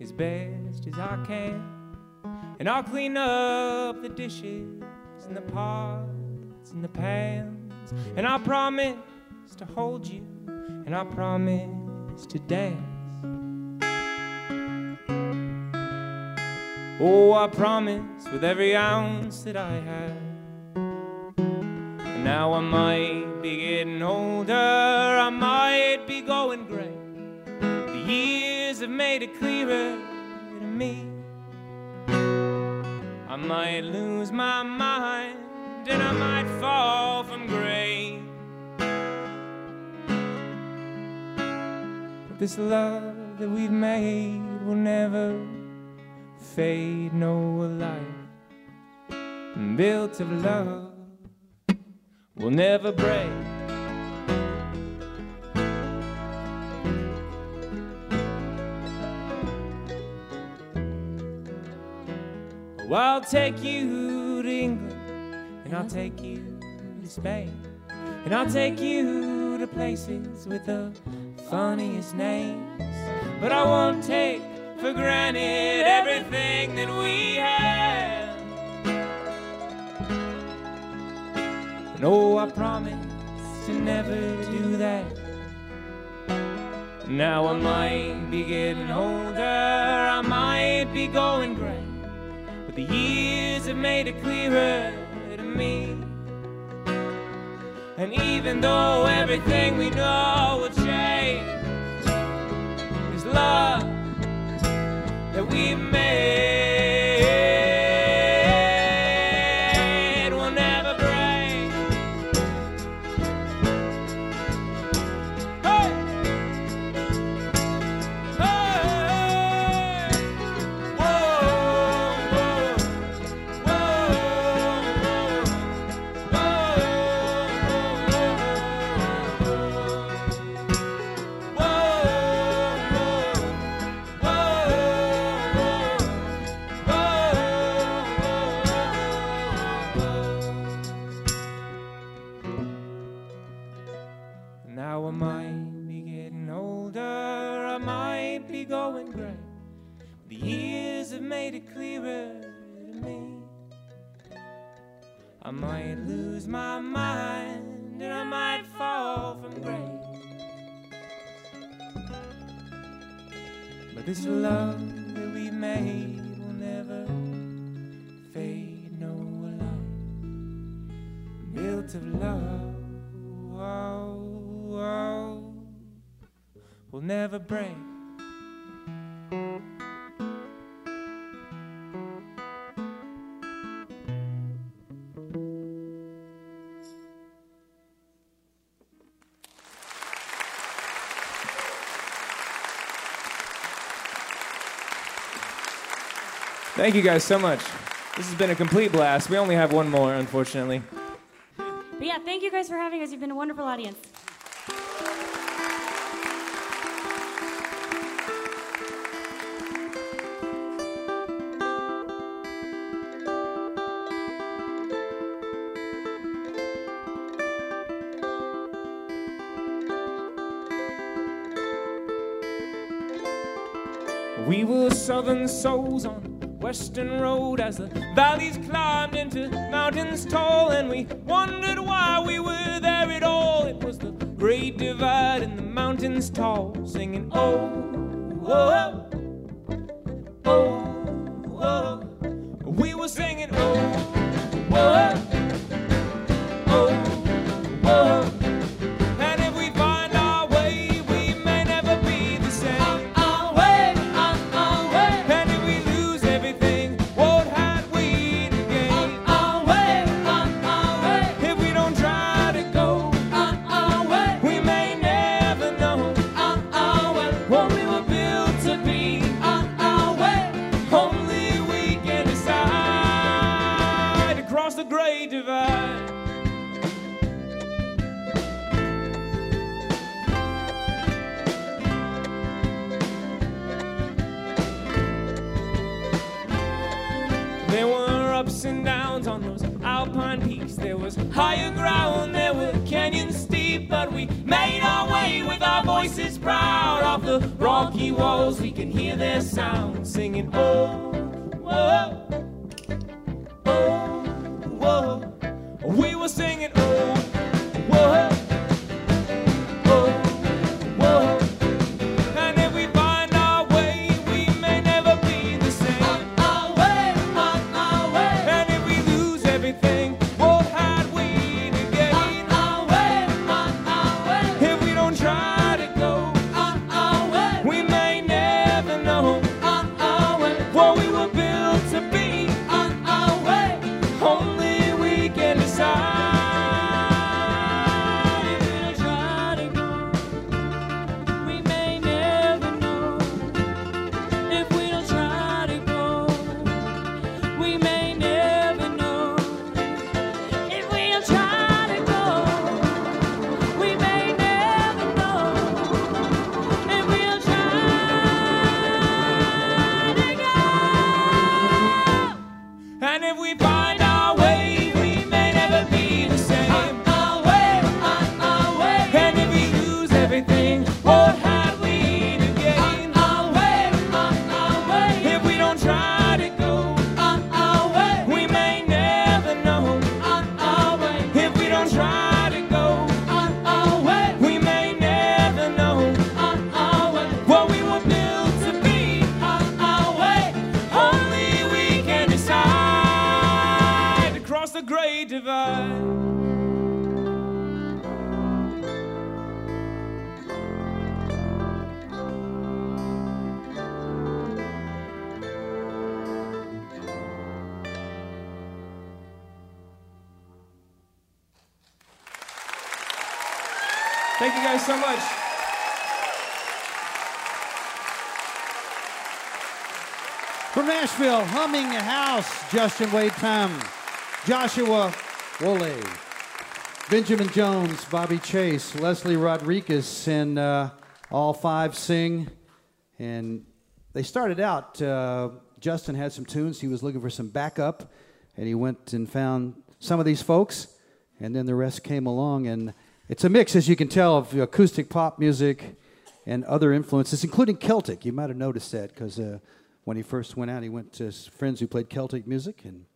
as best as I can. And I'll clean up the dishes and the pots and the pans. And I promise to hold you. And I promise to dance. Oh, I promise with every ounce that I have. And now I might be getting older, I might be going gray. The years have made it clearer to me. I might lose my mind and I might fall from grace. This love that we've made will never fade, no life built of love will never break. Oh, I'll take you to England, and I'll take you to Spain, and I'll take you to places with the funniest names. But I won't take for granted everything that we have. No, I promise to never do that. Now I might be getting older, I might be going gray. But the years have made it clearer to me. And even though everything we know love that we made this love that we made will never fade, no life built of love. Oh, oh, will never break. Thank you guys so much. This has been a complete blast. We only have one more, unfortunately. But yeah, thank you guys for having us. You've been a wonderful audience. We were southern souls on Western Road as the valleys climbed into mountains tall, and we wondered why we were there at all. It was the great divide in the mountains tall, singing, Oh, oh, oh, Nashville, Humming House, Justin Wade Tam, Joshua Wole, Benjamin Jones, Bobby Chase, Leslie Rodriguez, and uh, all five sing. And they started out, uh, Justin had some tunes. He was looking for some backup, and he went and found some of these folks, and then the rest came along. And it's a mix, as you can tell, of acoustic pop music and other influences, including Celtic. You might have noticed that because uh, when he first went out, he went to his friends who played Celtic music and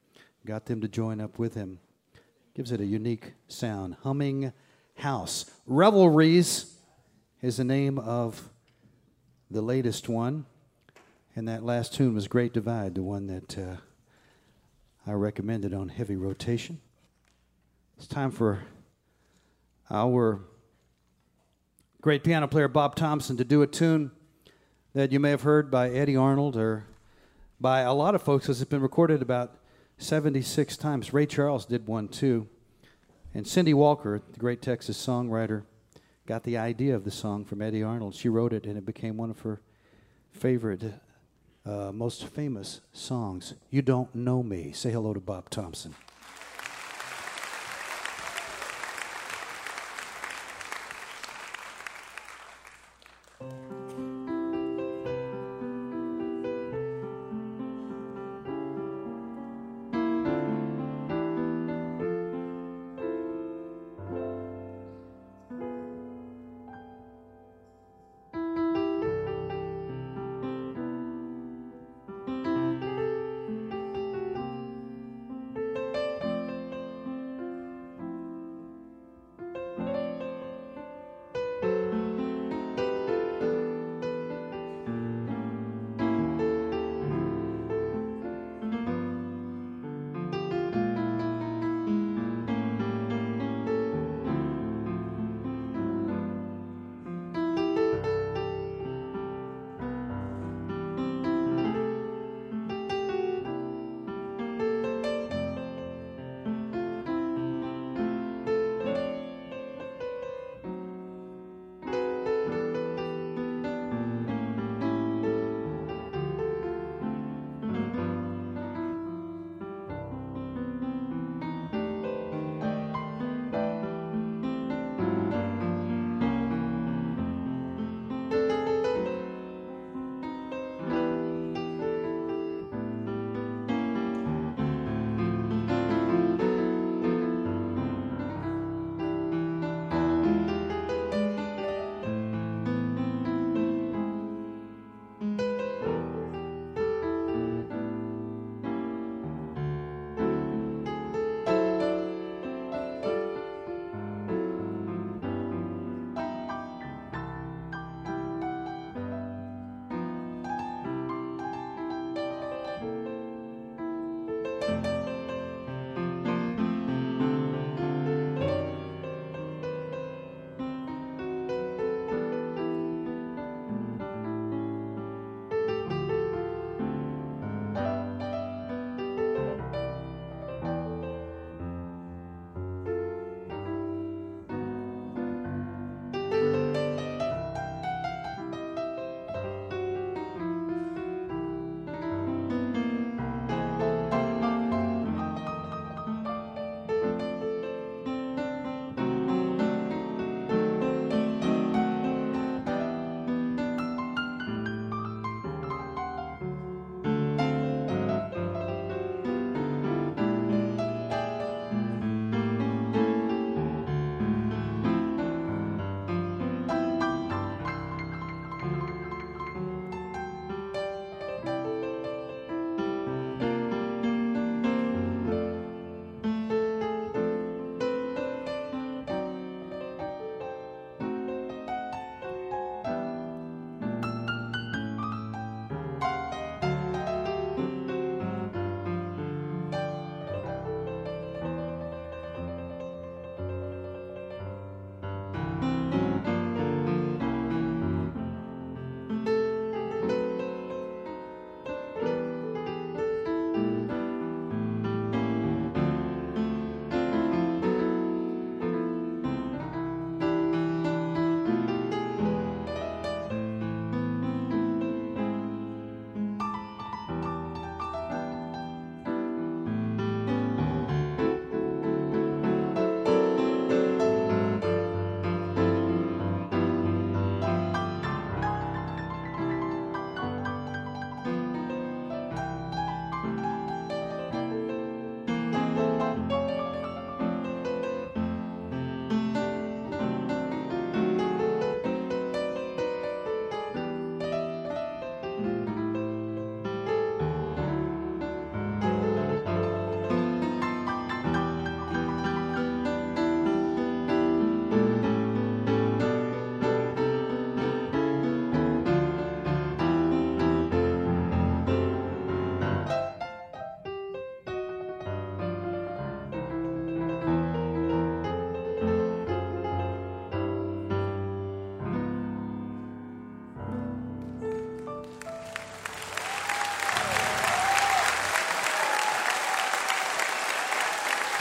got them to join up with him. Gives it a unique sound. Humming House. Revelries is the name of the latest one. And that last tune was Great Divide, the one that uh, I recommended on heavy rotation. It's time for our great piano player Bob Thompson to do a tune that you may have heard by Eddy Arnold or by a lot of folks. It's been recorded about 76 times. Ray Charles did one too. And Cindy Walker, the great Texas songwriter, got the idea of the song from Eddy Arnold. She wrote it, and it became one of her favorite, uh, most famous songs. You Don't Know Me. Say hello to Bob Thompson.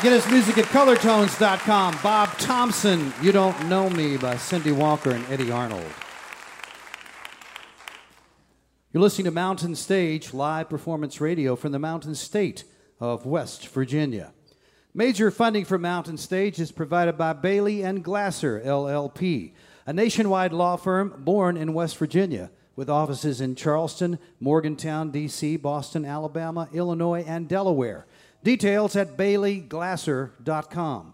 Get his music at colortones.com. Bob Thompson, You Don't Know Me by Cindy Walker and Eddy Arnold. You're listening to Mountain Stage live performance radio from the Mountain State of West Virginia. Major funding for Mountain Stage is provided by Bailey and Glasser LLP, a nationwide law firm born in West Virginia with offices in Charleston, Morgantown, D.C., Boston, Alabama, Illinois, and Delaware. Details at baileyglasser.com.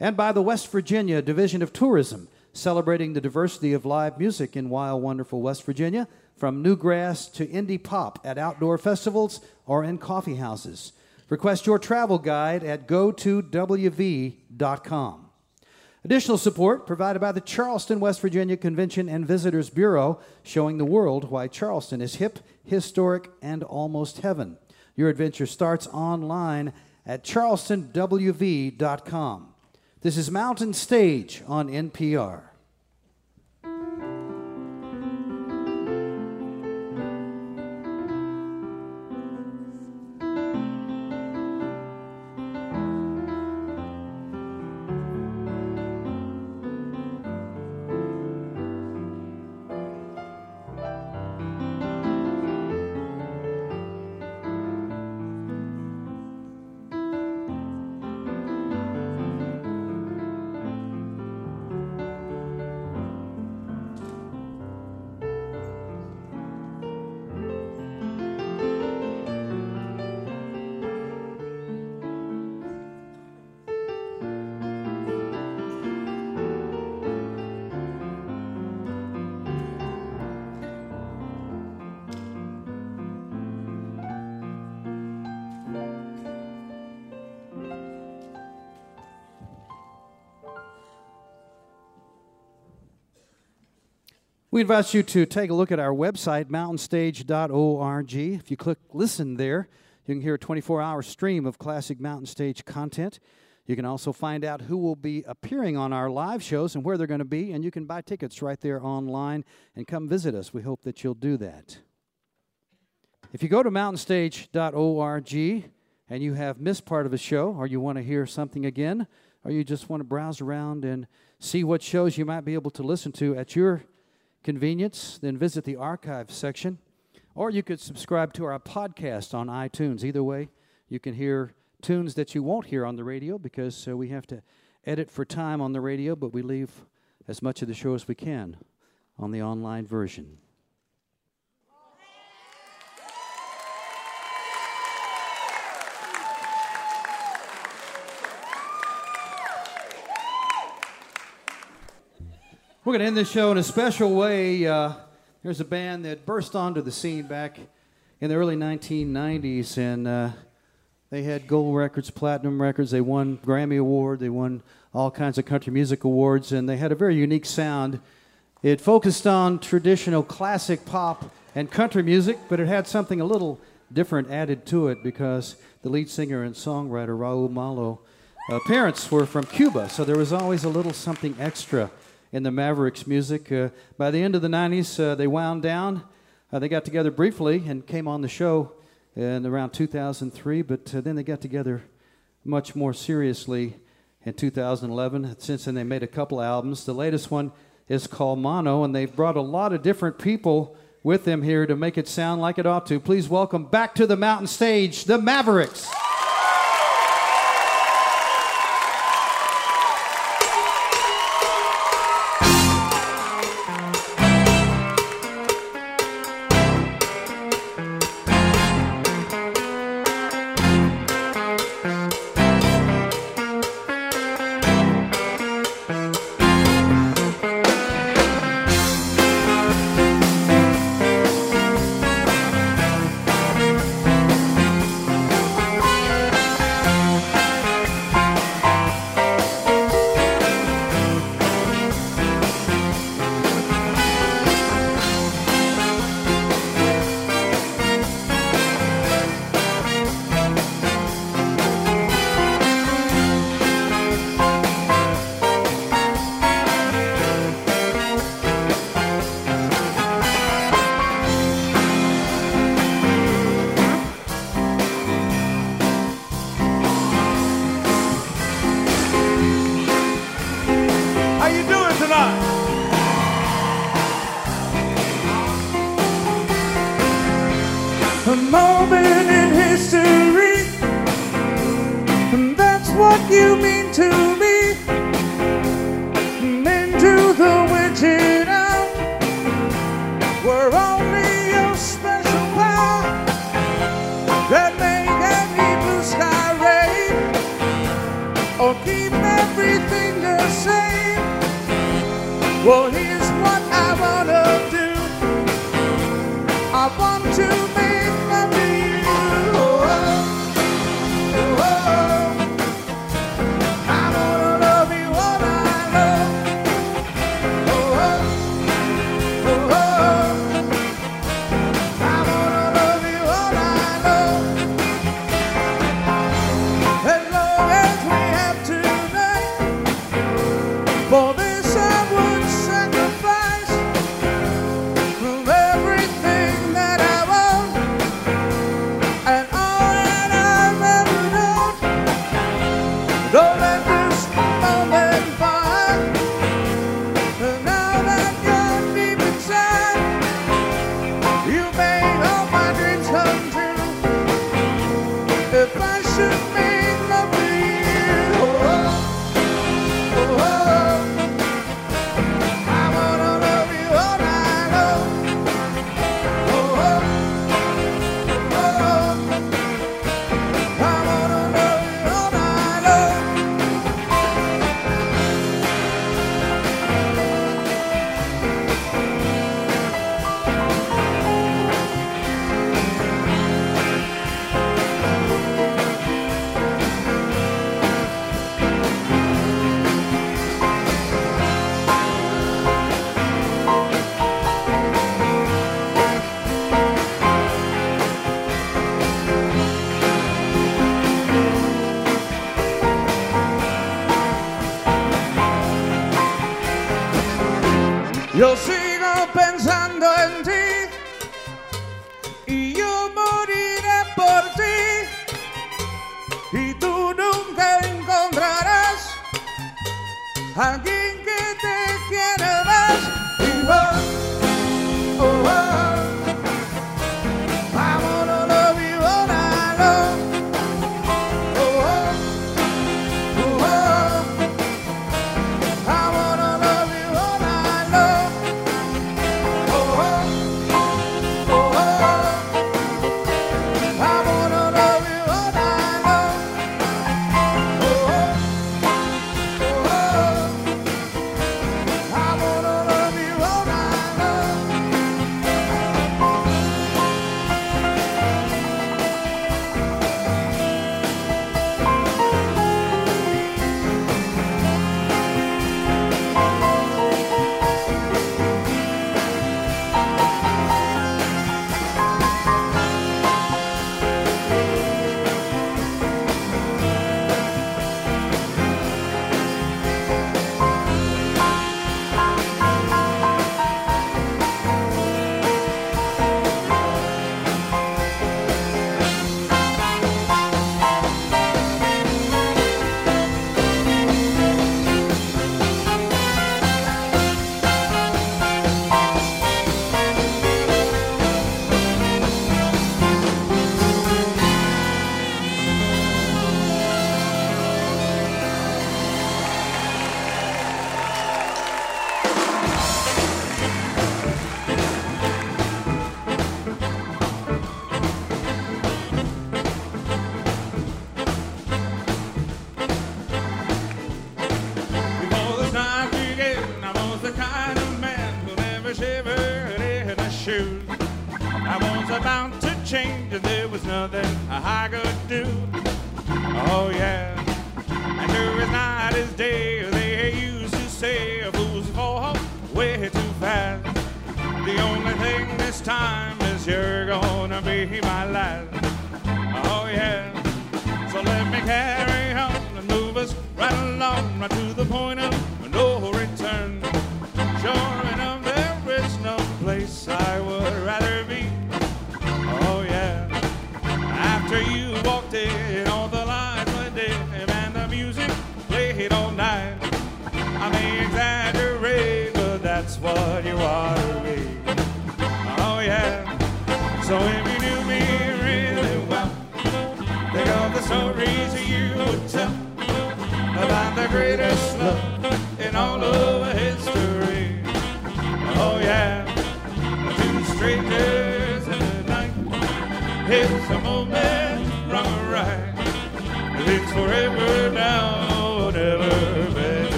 And by the West Virginia Division of Tourism, celebrating the diversity of live music in wild, wonderful West Virginia, from newgrass to indie pop at outdoor festivals or in coffee houses. Request your travel guide at go2wv.com. Additional support provided by the Charleston, West Virginia Convention and Visitors Bureau, showing the world why Charleston is hip, historic, and almost heaven. Your adventure starts online at charlestonwv.com. This is Mountain Stage on NPR. We invite you to take a look at our website, mountainstage.org. If you click listen there, you can hear a 24 hour stream of classic Mountain Stage content. You can also find out who will be appearing on our live shows and where they're going to be, and you can buy tickets right there online and come visit us. We hope that you'll do that. If you go to mountainstage.org and you have missed part of a show, or you want to hear something again, or you just want to browse around and see what shows you might be able to listen to at your convenience, then visit the archive section. Or you could subscribe to our podcast on iTunes. Either way, you can hear tunes that you won't hear on the radio because uh, we have to edit for time on the radio, but we leave as much of the show as we can on the online version. We're going to end this show in a special way. Uh, there's a band that burst onto the scene back in the early 1990s, and uh, they had gold records, platinum records. They won Grammy Award. They won all kinds of country music awards, and they had a very unique sound. It focused on traditional classic pop and country music, but it had something a little different added to it because the lead singer and songwriter Raul Malo uh, parents were from Cuba, so there was always a little something extra in the Mavericks music. Uh, by the end of the 90s, uh, they wound down. Uh, they got together briefly and came on the show in around 2003, but uh, then they got together much more seriously in 2011. Since then, they made a couple albums. The latest one is called Mono, and they've brought a lot of different people with them here to make it sound like it ought to. Please welcome back to the mountain stage the Mavericks.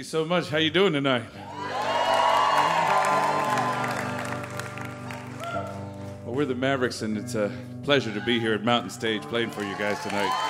you so much. How you doing tonight? Well, we're the Mavericks, and it's a pleasure to be here at Mountain Stage playing for you guys tonight.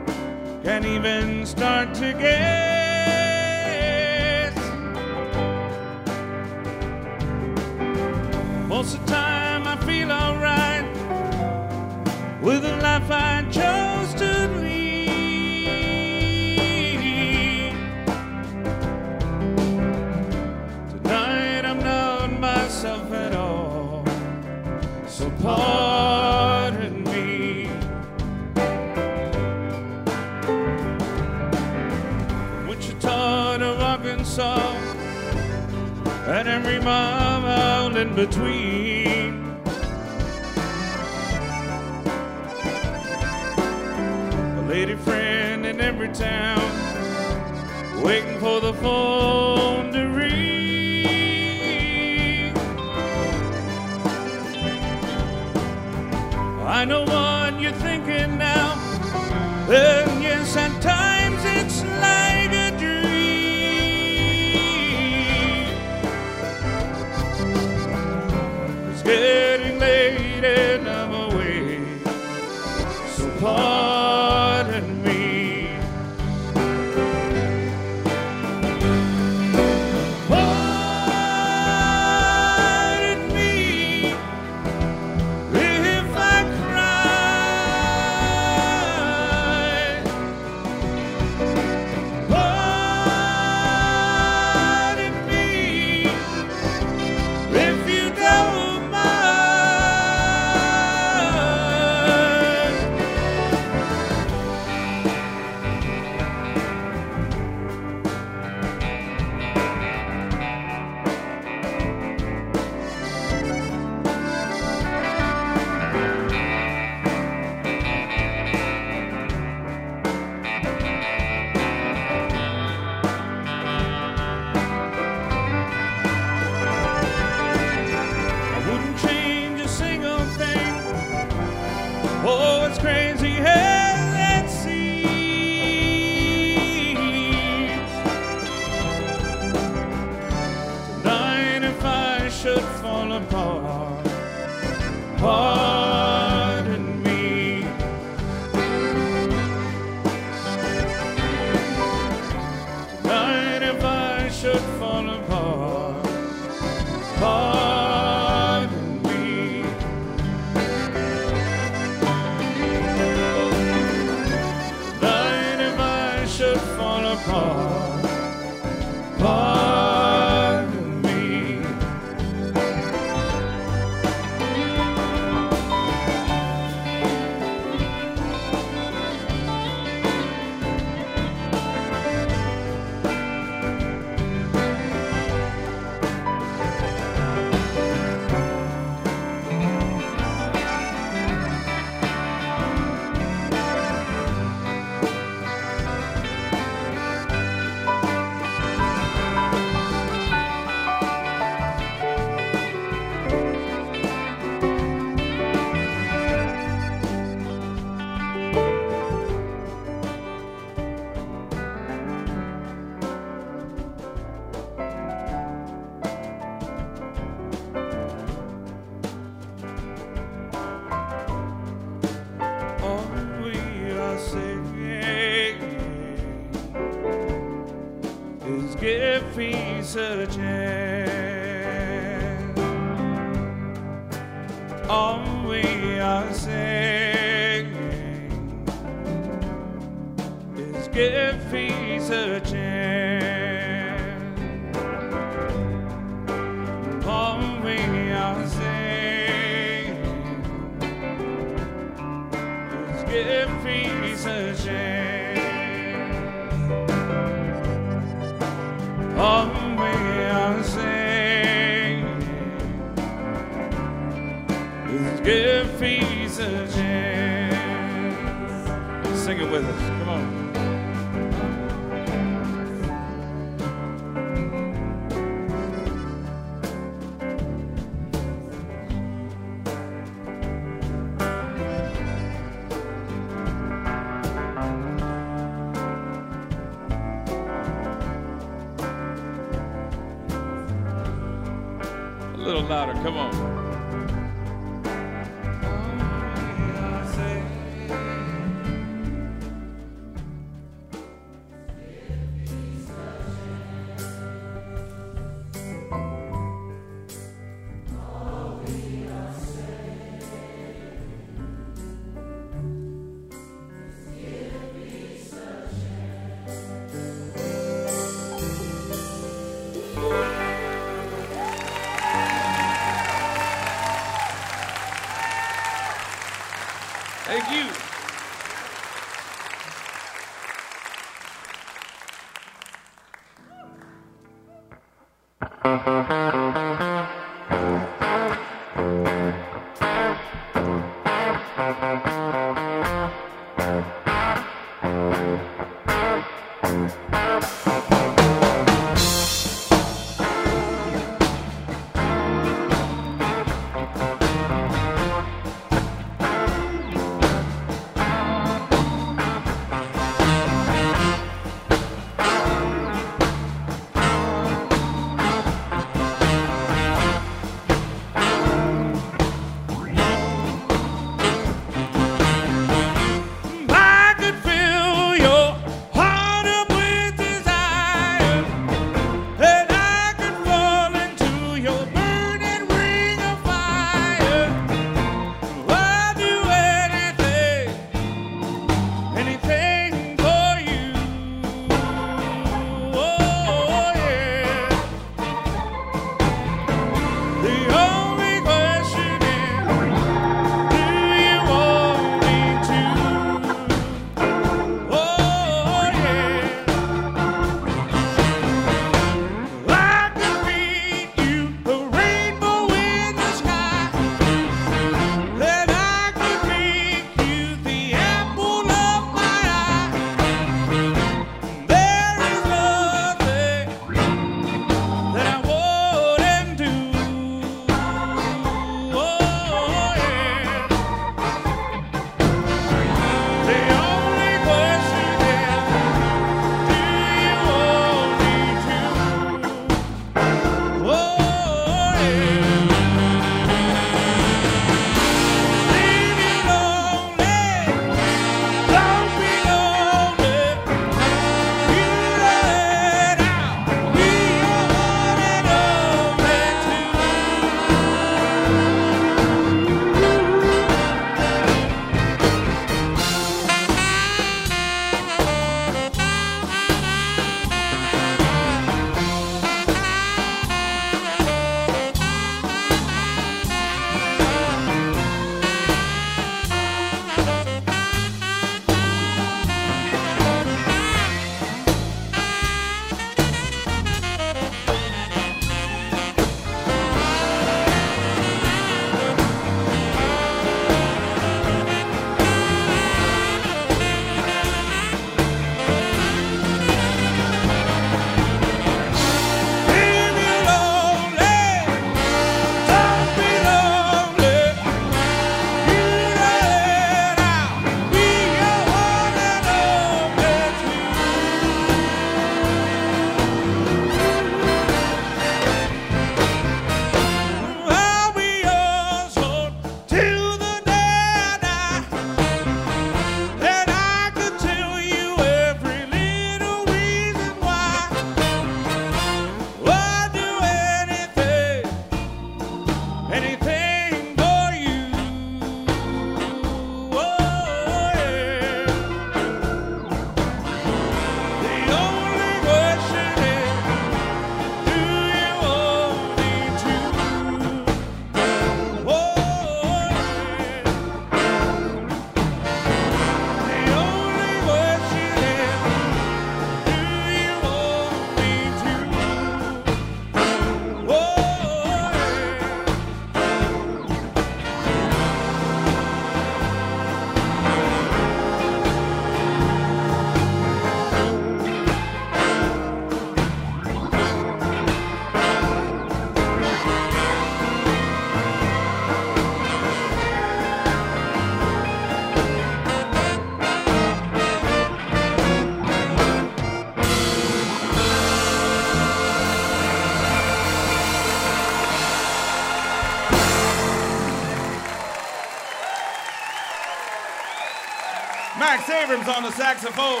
Max Abrams on the saxophone.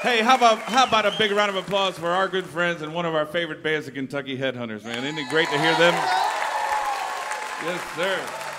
Hey, how about, how about a big round of applause for our good friends and one of our favorite bands, the Kentucky Headhunters, man? Isn't it great to hear them? Yes, sir.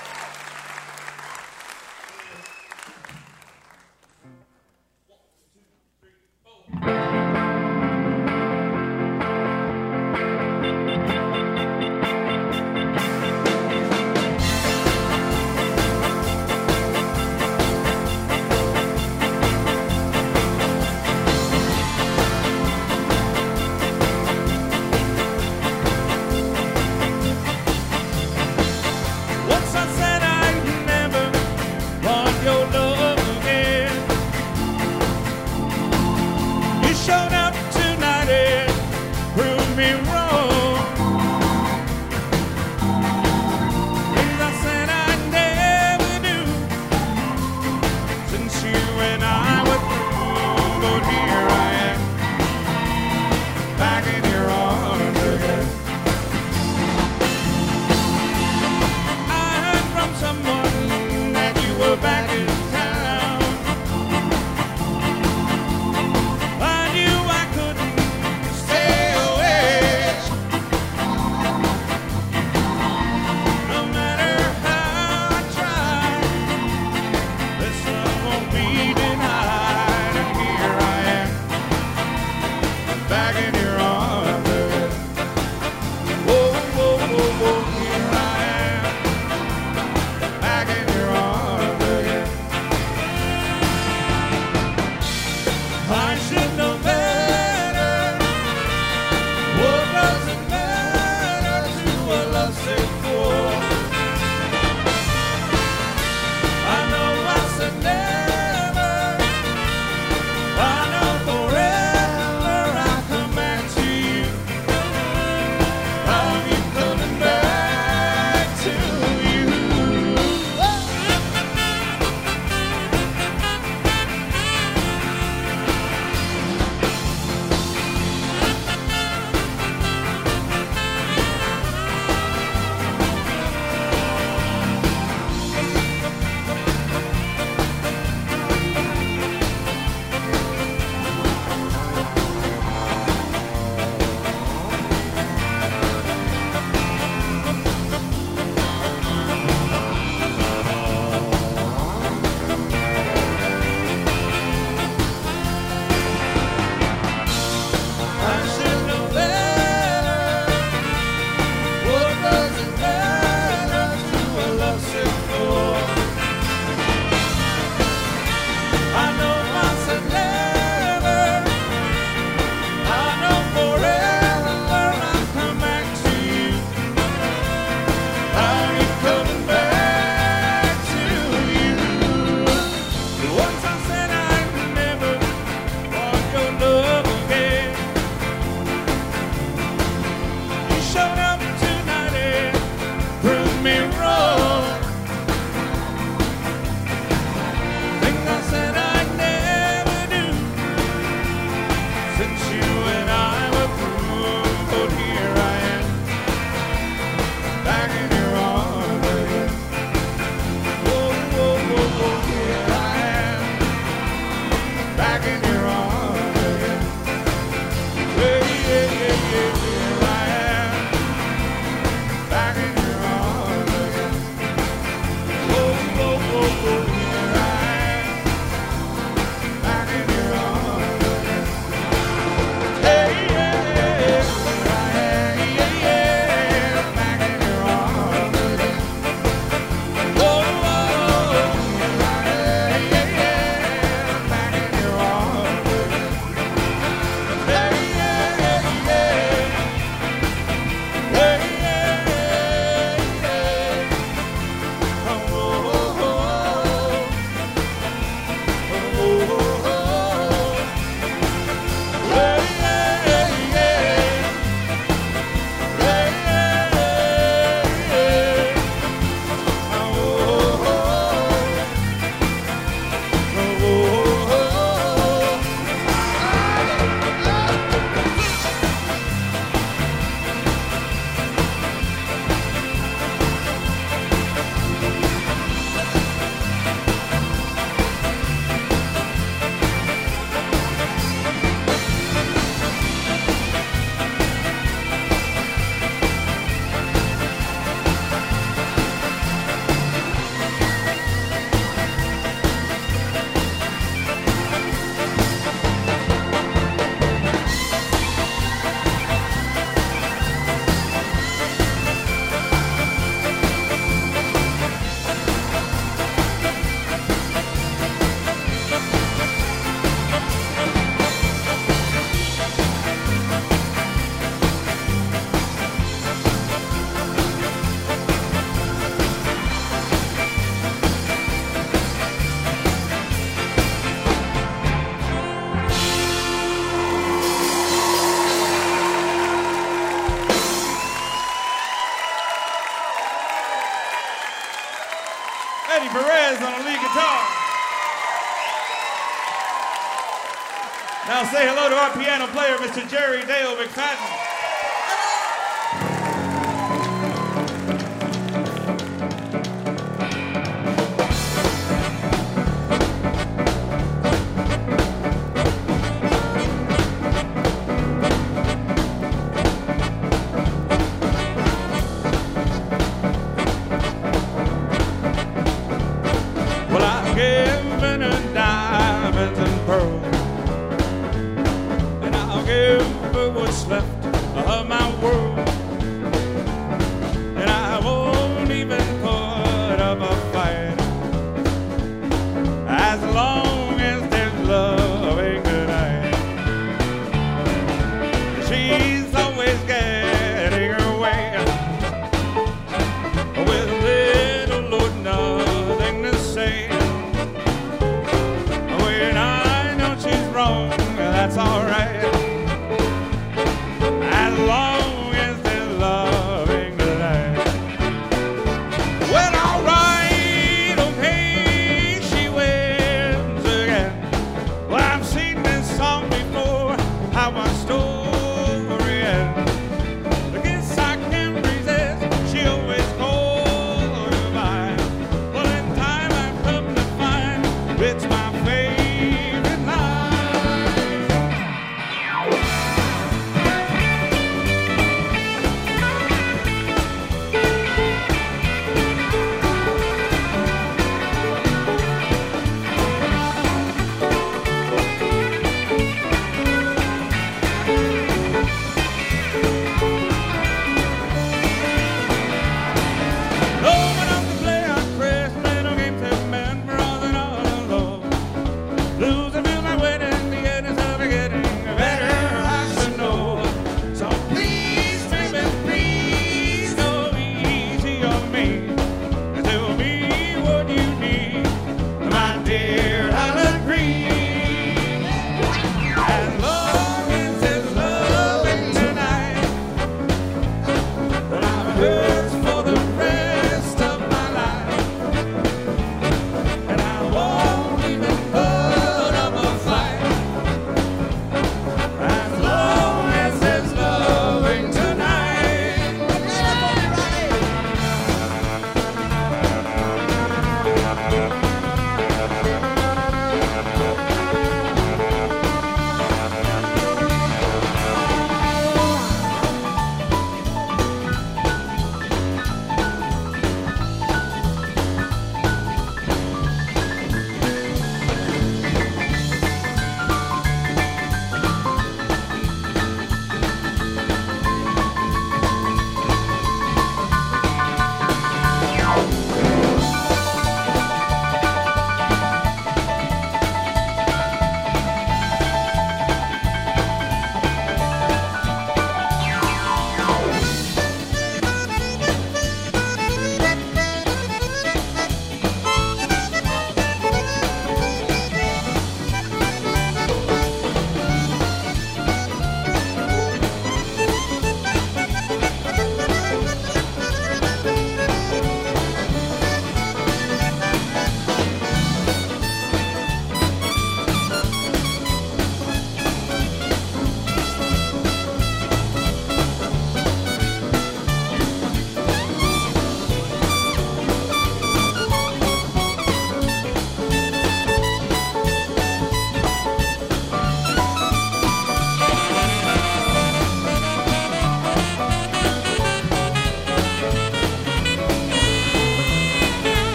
Player, Mr. Jerry Dale McFadden.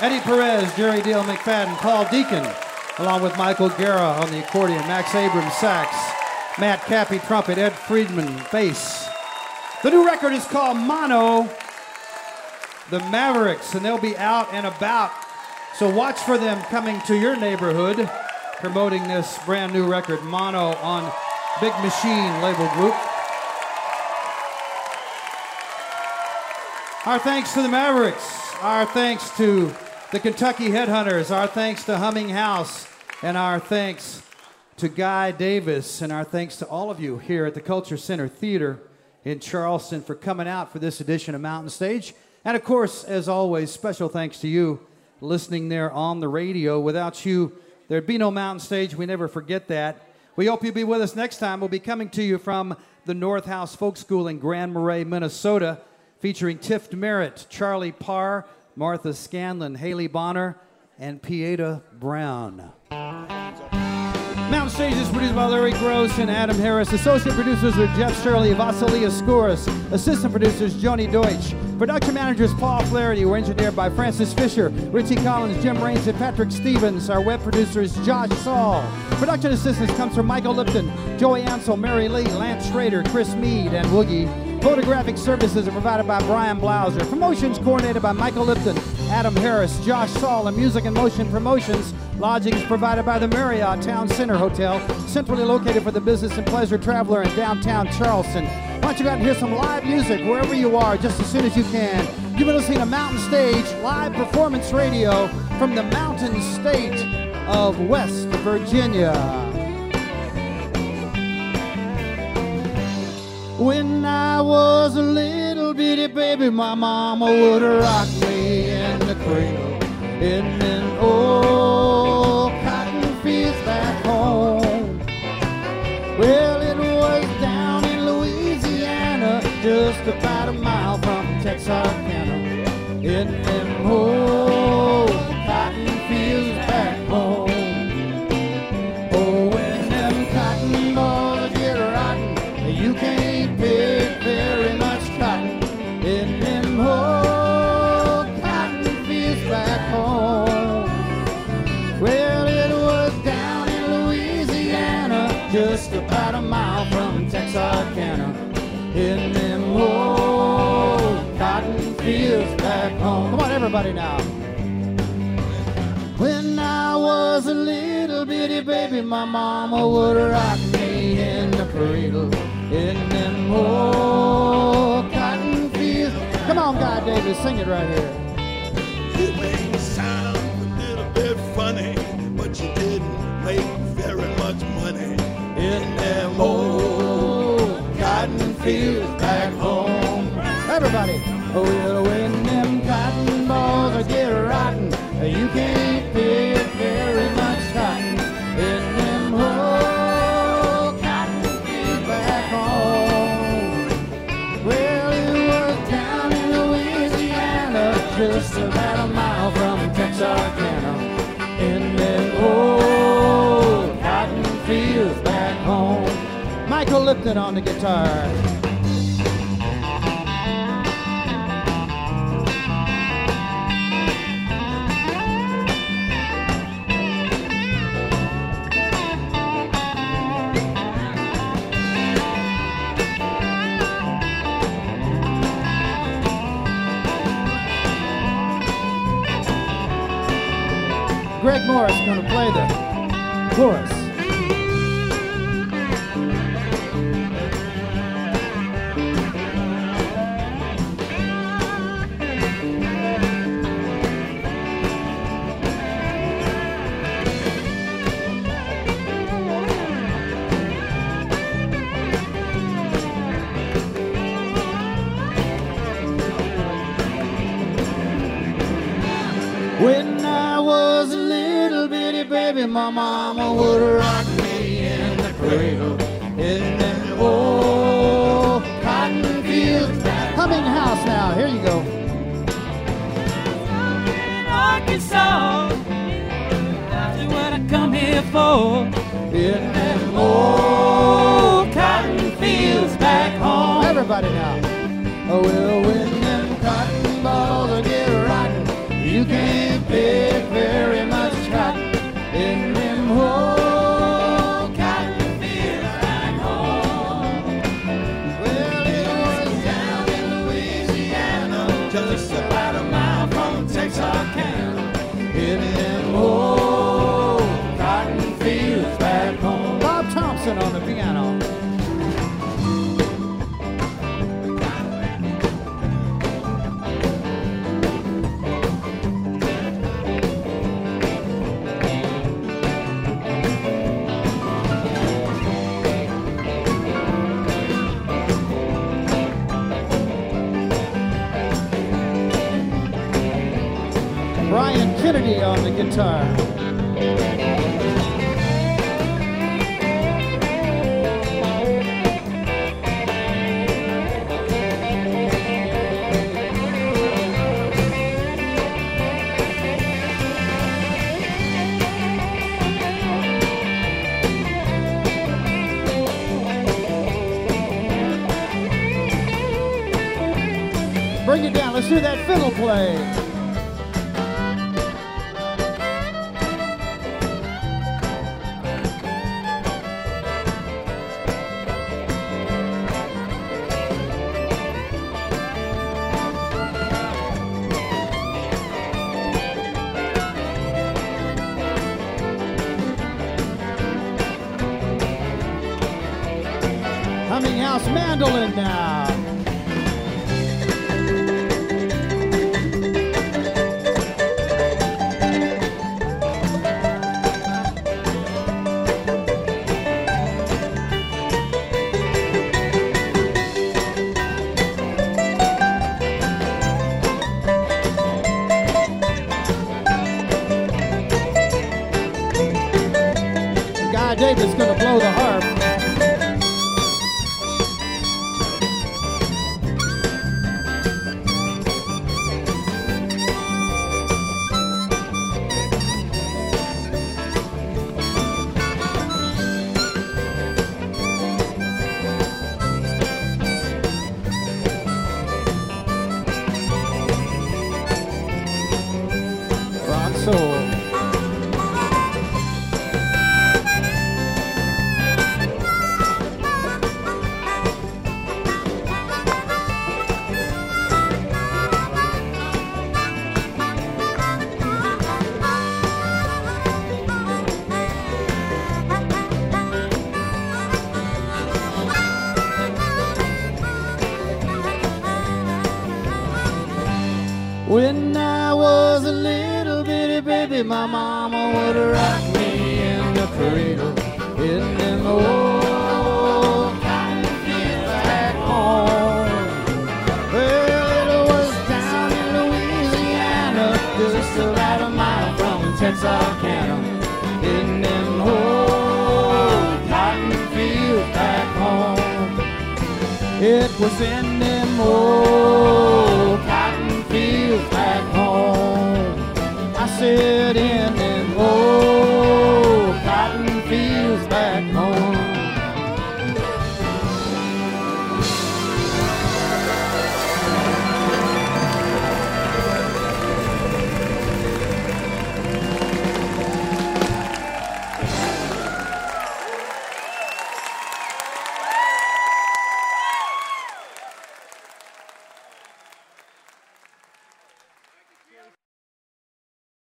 Eddie Perez, Jerry Dale McFadden, Paul Deakin, along with Michael Guerra on the accordion, Max Abrams sax, Matt Cappy trumpet, Ed Friedman bass. The new record is called Mono, The Mavericks, and they'll be out and about. So watch for them coming to your neighborhood, promoting this brand new record, Mono, on Big Machine label group. Our thanks to the Mavericks. Our thanks to the Kentucky Headhunters. Our thanks to Humming House. And our thanks to Guy Davis. And our thanks to all of you here at the Culture Center Theater in Charleston for coming out for this edition of Mountain Stage. And of course, as always, special thanks to you listening there on the radio. Without you, there'd be no Mountain Stage. We never forget that. We hope you'll be with us next time. We'll be coming to you from the North House Folk School in Grand Marais, Minnesota, featuring Tift Merritt, Charlie Parr, Martha Scanlan, Haley Bonar, and Pieta Brown. Mountain Stage is produced by Larry Groce and Adam Harris. Associate producers are Jeff Shirley, Vasilia Skouras. Assistant producers Joni Deutsch. Production managers Paul Flaherty. We're engineered by Francis Fisher, Richie Collins, Jim Raines, and Patrick Stevens. Our web producer is Josh Saul. Production assistance comes from Michael Lipton, Joey Ansel, Mary Lee, Lance Schrader, Chris Mead, and Woogie. Photographic services are provided by Brian Blauser. Promotions coordinated by Michael Lipton, Adam Harris, Josh Saul, and Music and Motion Promotions. Lodging is provided by the Marriott Town Center Hotel, centrally located for the business and pleasure traveler in downtown Charleston. Why don't you go out and hear some live music wherever you are just as soon as you can. You've been listening to Mountain Stage Live Performance Radio from the Mountain State of West Virginia. When I was a little bitty baby, my mama would rock me in the cradle in an old cotton fields back home. Well, it was down in Louisiana, just about a mile from Texarkana, in them old bitty baby, my mama would rock me in the cradle in them old cotton fields. Come on, Guy Davis, sing it right here. You may sound a little bit funny, but you didn't make very much money in them old cotton fields back home. Everybody. Oh, well, when them cotton balls are get rotten, you can't Michael Lipton on the guitar. Greg Morris is going to play the chorus. my mama would rock me in the cradle in the old cotton fields. Humming house now. Here you go. Arkansas, that's what I come here for. In the old cotton fields back home. Everybody now. Oh, well, guitar. Bring it down. Let's do that fiddle play. Gwendolyn now.